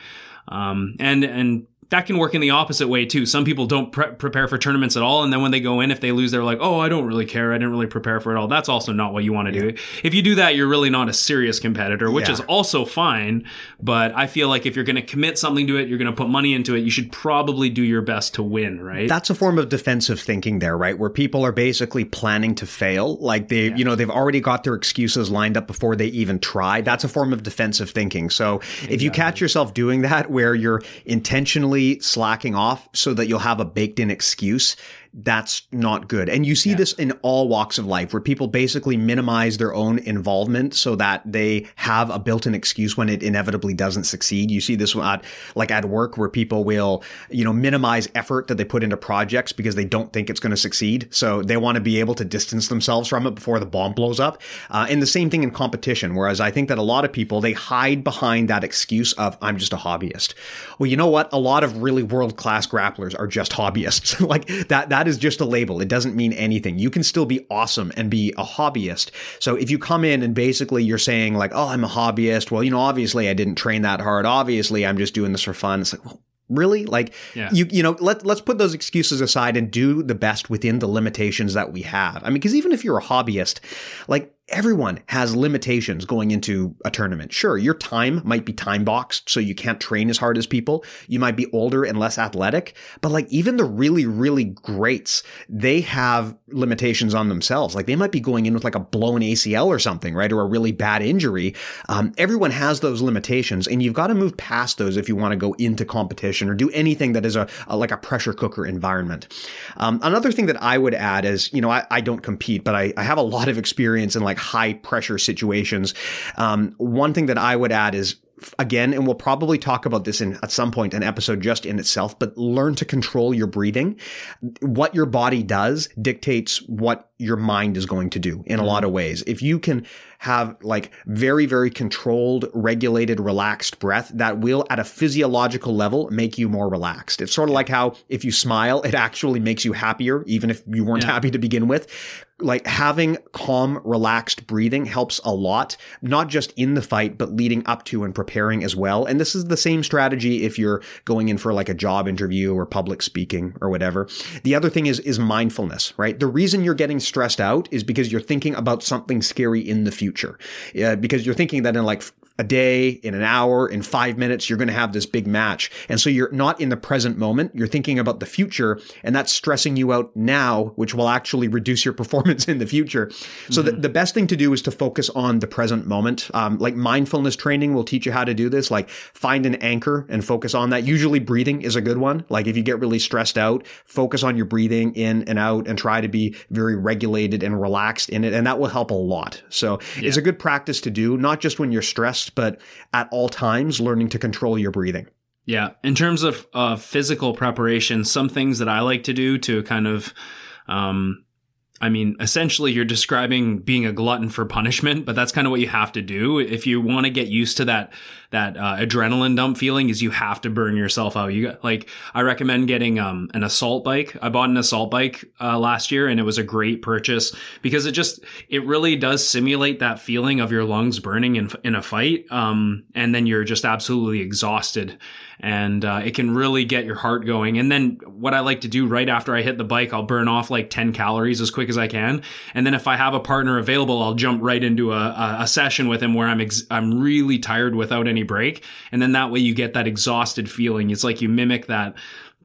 Um, and and that can work in the opposite way too. Some people don't pre- prepare for tournaments at all, and then when they go in, if they lose, they're like, "Oh, I don't really care. I didn't really prepare for it all." That's also not what you want to do. If you do that, you're really not a serious competitor, which Yeah. is also fine. But I feel like if you're going to commit something to it, you're going to put money into it. You should probably do your best to win, right? That's a form of defensive thinking there, right? Where people are basically planning to fail. Like they, you know, they've already got their excuses lined up before they even try. That's a form of defensive thinking. So if you catch yourself doing that where you're intentionally slacking off so that you'll have a baked in excuse, that's not good. And you see this in all walks of life where people basically minimize their own involvement so that they have a built-in excuse when it inevitably doesn't succeed. You see this at like at work where people will, you know, minimize effort that they put into projects because they don't think it's going to succeed. So they want to be able to distance themselves from it before the bomb blows up. Uh, and the same thing in competition. Whereas I think that a lot of people, they hide behind that excuse of, I'm just a hobbyist. Well, you know what? A lot of really world-class grapplers are just hobbyists. like that, that is just a label. It doesn't mean anything. You can still be awesome and be a hobbyist. So if you come in and basically you're saying like, oh, I'm a hobbyist. Well, you know, obviously I didn't train that hard. Obviously I'm just doing this for fun. It's like, well, really like Yeah. you you know let let's put those excuses aside and do the best within the limitations that we have i mean because even if you're a hobbyist like everyone has limitations going into a tournament. Sure your time might be time boxed so you can't train as hard as people. You might be older and less athletic but like even the really really greats they have limitations on themselves. Like they might be going in with like a blown acl or something right or a really bad injury. Um, everyone has those limitations and you've got to move past those if you want to go into competition or do anything that is a, a like a pressure cooker environment. Um, another thing that I would add is, you know, I, I don't compete, but I, I have a lot of experience in like high pressure situations. Um, one thing that I would add is again, and we'll probably talk about this in at some point an episode just in itself, but learn to control your breathing. What your body does dictates what your mind is going to do in a lot of ways. If you can have like very, very controlled, regulated, relaxed breath, that will at a physiological level make you more relaxed. It's sort of like how if you smile, it actually makes you happier, even if you weren't Yeah. happy to begin with like having calm, relaxed breathing helps a lot, not just in the fight, but leading up to and preparing as well. And this is the same strategy if you're going in for like a job interview or public speaking or whatever. The other thing is, is mindfulness, right? The reason you're getting stressed out is because you're thinking about something scary in the future. Uh, because you're thinking that in like a day, in an hour, in five minutes, you're going to have this big match. And so you're not in the present moment. You're thinking about the future and that's stressing you out now, which will actually reduce your performance in the future. So the, the best thing to do is to focus on the present moment. Um, like mindfulness training will teach you how to do this. Like find an anchor and focus on that. Usually breathing is a good one. Like if you get really stressed out, focus on your breathing in and out and try to be very regulated and relaxed in it. And that will help a lot. So it's a good practice to do, not just when you're stressed, but at all times, learning to control your breathing. Yeah. In terms of uh, physical preparation, some things that I like to do to kind of, um, I mean, essentially, you're describing being a glutton for punishment, but that's kind of what you have to do if you want to get used to that that uh, adrenaline dump feeling. Is you have to burn yourself out. You like, I recommend getting um, an assault bike. I bought an assault bike uh, last year, and it was a great purchase because it just it really does simulate that feeling of your lungs burning in in a fight, um, and then you're just absolutely exhausted and uh, it can really get your heart going. And then what I like to do right after I hit the bike, I'll burn off like 10 calories as quick as I can. And then if I have a partner available, I'll jump right into a, a, a session with him where I'm ex- I'm really tired without any break. And then that way you get that exhausted feeling. It's like you mimic that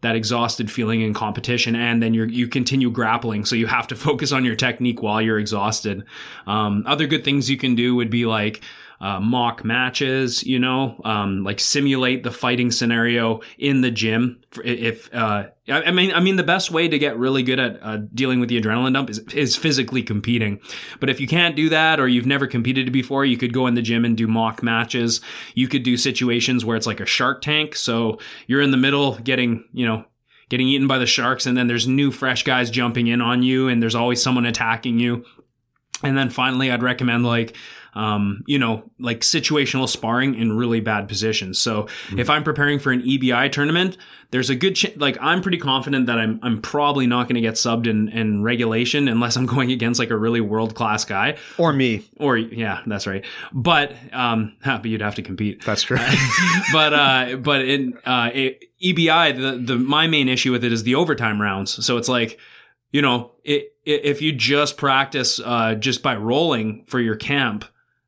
that exhausted feeling in competition and then you you continue grappling so you have to focus on your technique while you're exhausted um, other good things you can do would be like uh, mock matches, you know, um, like simulate the fighting scenario in the gym. If uh, I mean, I mean, the best way to get really good at uh, dealing with the adrenaline dump is is physically competing. But if you can't do that, or you've never competed before, you could go in the gym and do mock matches. You could do situations where it's like a Shark Tank. So you're in the middle, getting you know getting eaten by the sharks, and then there's new fresh guys jumping in on you, and there's always someone attacking you And then finally, I'd recommend like, um, you know, like situational sparring in really bad positions. So mm-hmm. if I'm preparing for an EBI tournament, there's a good ch- like I'm pretty confident that I'm I'm probably not going to get subbed in, in regulation unless I'm going against like a really world class guy. Or me. Or yeah that's right. But um but you'd have to compete. That's true. But uh but in uh it, EBI the the my main issue with it is the overtime rounds. So it's like you know, it, it, if you just practice uh, just by rolling for your camp,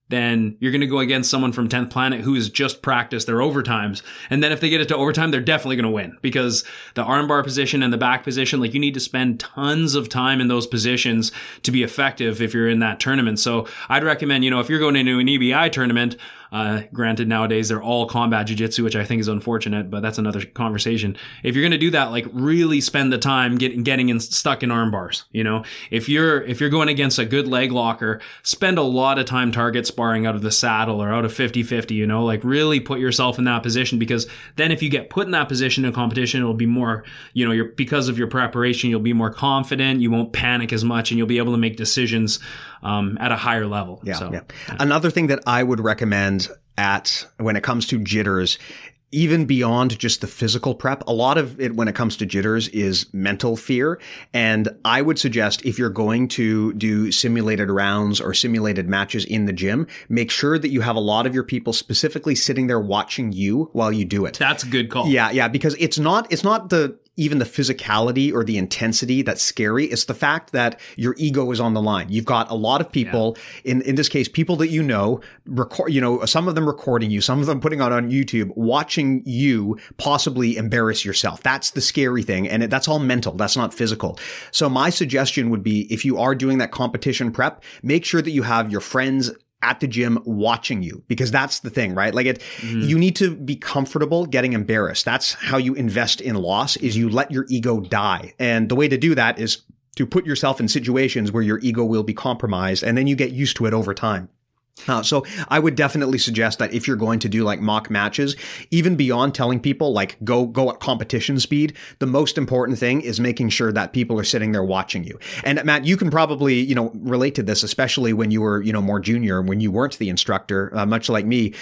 then you're going to go against someone from 10th Planet who has just practiced their overtimes. And then if they get it to overtime, they're definitely going to win because the armbar position and the back position, like you need to spend tons of time in those positions to be effective if you're in that tournament. So I'd recommend, you know, if you're going into an EBI tournament, uh, granted, nowadays they're all combat jujitsu, which I think is unfortunate, but that's another conversation. If you're to do that, like really spend the time getting getting in, stuck in arm bars. You know, if you're if you're going against a good leg locker, spend a lot of time target sparring out of the saddle or out of 50-50, You know, like really put yourself in that position because then if you get put in that position in competition, it'll be more. You know, you're because of your preparation, you'll be more confident. You won't panic as much, and you'll be able to make decisions um, at a higher level. Yeah, so, yeah. yeah. Another thing that I would recommend at when it comes to jitters even beyond just the physical prep, a lot of it when it comes to jitters is mental fear. And I would suggest if you're going to do simulated rounds or simulated matches in the gym, make sure that you have a lot of your people specifically sitting there watching you while you do it. That's a good call. Yeah, yeah, because it's not it's not the even the physicality or the intensity that's scary. It's the fact that your ego is on the line. You've got a lot of people yeah. in, in this case, people that you know, record, you know, some of them recording you, some of them putting out on YouTube, watching you possibly embarrass yourself. That's the scary thing. And it, that's all mental. That's not physical. So my suggestion would be if you are doing that competition prep, make sure that you have your friends at the gym watching you because that's the thing, right? Like it, mm-hmm. you need to be comfortable getting embarrassed. That's how you invest in loss is you let your ego die. And the way to do that is to put yourself in situations where your ego will be compromised and then you get used to it over time. Uh, so I would definitely suggest that if you're going to do like mock matches, even beyond telling people like go go at competition speed, the most important thing is making sure that people are sitting there watching you. And Matt, you can probably you know relate to this, especially when you were you know more junior, when you weren't the instructor, uh, much like me.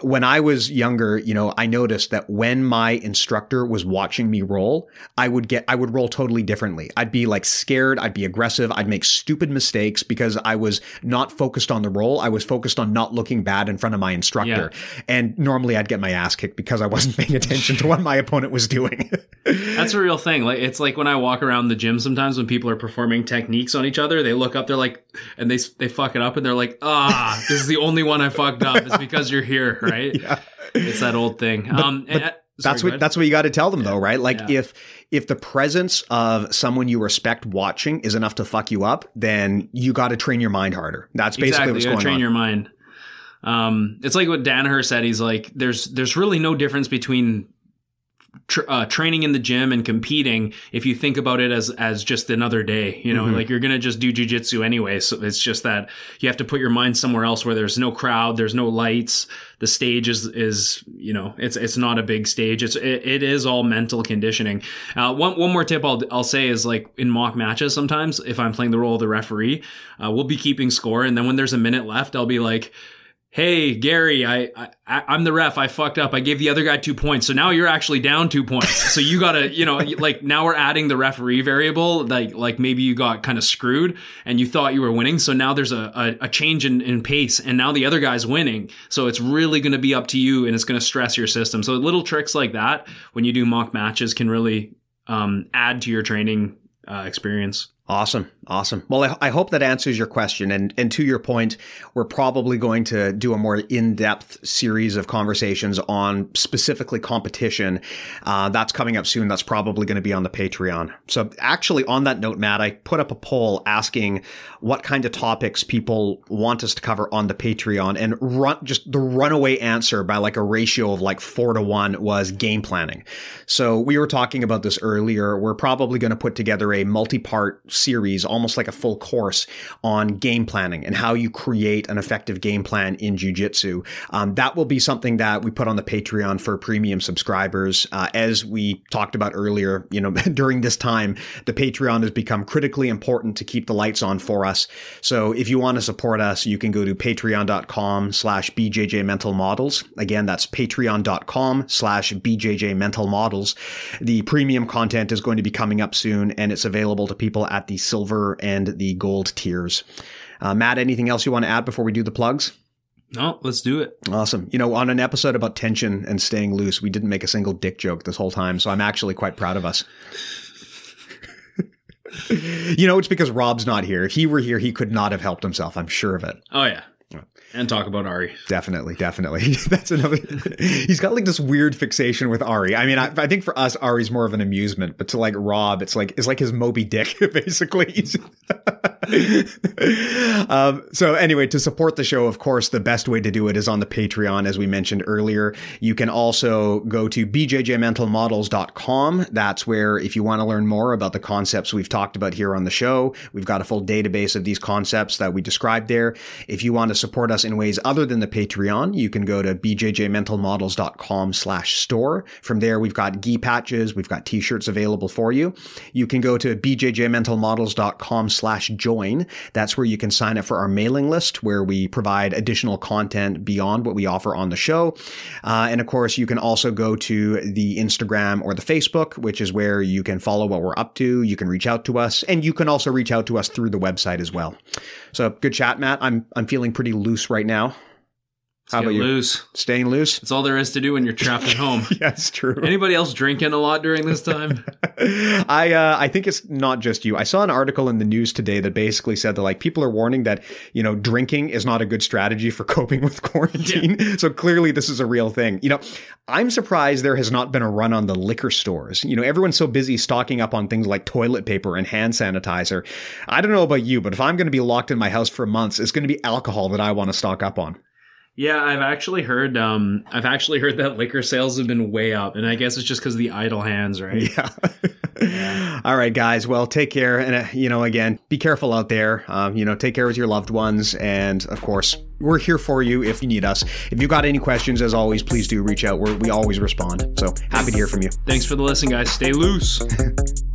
When I was younger, you know, I noticed that when my instructor was watching me roll, I would get I would roll totally differently. I'd be like scared, I'd be aggressive, I'd make stupid mistakes because I was not focused on the roll. I was focused focused on not looking bad in front of my instructor. Yeah. And normally I'd get my ass kicked because I wasn't paying attention to what my opponent was doing. That's a real thing. Like it's like when I walk around the gym sometimes when people are performing techniques on each other, they look up, they're like, and they they fuck it up, and they're like, ah, this is the only one I fucked up. It's because you're here, right? Yeah. It's that old thing. But, um, but, and, Sorry, that's what that's what you got to tell them yeah. though, right? Like yeah. if if the presence of someone you respect watching is enough to fuck you up, then you got to train your mind harder. That's basically exactly. what's you going train on. your mind. Um, it's like what Danaher said. He's like, there's there's really no difference between Tra- uh, training in the gym and competing if you think about it as as just another day you know mm-hmm. like you're gonna just do jujitsu anyway. So it's just that you have to put your mind somewhere else where there's no crowd there's no lights. The stage is is you know it's it's not a big stage. It's it, it is all mental conditioning. Uh, one one more tip I'll I'll say is like in mock matches sometimes if I'm playing the role of the referee uh, we'll be keeping score. And then when there's a minute left I'll be like hey gary I, I i'm the ref. I fucked up. I gave the other guy two points. So now you're actually down two points. So you gotta you know like now we're adding the referee variable like like maybe you got kind of screwed and you thought you were winning. So now there's a, a, a change in, in pace and now the other guy's winning. So it's really to be up to you and it's to stress your system. So little tricks like that when you do mock matches can really um, add to your training uh, experience Awesome. Awesome. Well, I, I, hope that answers your question. And, and to your point, we're probably going to do a more in-depth series of conversations on specifically competition. Uh, that's coming up soon. That's probably going to be on the Patreon. So actually on that note, Matt, I put up a poll asking what kind of topics people want us to cover on the Patreon and run, just the runaway answer by like a ratio of like four to one was game planning. So we were talking about this earlier. We're probably going to put together a multi-part series, almost like a full course on game planning and how you create an effective game plan in jujitsu. Um, that will be something that we put on the Patreon for premium subscribers. Uh, as we talked about earlier, you know, during this time, the Patreon has become critically important to keep the lights on for us. So if you want to support us, you can go to patreon.com slash BJJ mental models. Again, that's patreon.com slash BJJ mental models. The premium content is going to be coming up soon and it's available to people at the silver and the gold tiers. Uh, Matt, anything else you want to add before we do the plugs? No, let's do it. Awesome. You know, on an episode about tension and staying loose, we didn't make a single dick joke this whole time, so I'm actually quite proud of us. you know, it's because Rob's not here. If he were here, he could not have helped himself. I'm sure of it. Oh yeah. And talk about Ari. Definitely, definitely. That's another. he's got like this weird fixation with Ari. I mean, I, I, think for us, Ari's more of an amusement, but to like Rob, it's like it's like his Moby Dick, basically. um, so anyway, to support the show, of course, the best way to do it is on the Patreon, as we mentioned earlier. You can also go to bjjmentalmodels.com. That's where, if you want to learn more about the concepts we've talked about here on the show, we've got a full database of these concepts that we described there. If you want to support us in ways other than the Patreon, you can go to bjjmentalmodels.com slash store. From there, we've got gi patches, we've got t-shirts available for you. You can go to bjjmentalmodels.com slash join. That's where you can sign up for our mailing list where we provide additional content beyond what we offer on the show. Uh, and of course, you can also go to the Instagram or the Facebook, which is where you can follow what we're up to. You can reach out to us and you can also reach out to us through the website as well. So good chat, Matt. I'm, I'm feeling pretty loose right now. How about you? Loose. Staying loose. That's all there is to do when you're trapped at home. That's true. Anybody else drinking a lot during this time? I uh, I think it's not just you. I saw an article in the news today that basically said that like people are warning that you know drinking is not a good strategy for coping with quarantine. Yeah. So clearly this is a real thing. You know, I'm surprised there has not been a run on the liquor stores. You know, everyone's so busy stocking up on things like toilet paper and hand sanitizer. I don't know about you, but if I'm going to be locked in my house for months, it's going to be alcohol that I want to stock up on. Yeah, I've actually heard. Um, I've actually heard that liquor sales have been way up, and I guess it's just because of the idle hands, right? Yeah. yeah. All right, guys. Well, take care, and uh, you know, again, be careful out there. Um, you know, take care with your loved ones, and of course, we're here for you if you need us. If you've got any questions, as always, please do reach out. We're, we always respond. So happy to hear from you. Thanks for the listen, guys. Stay loose.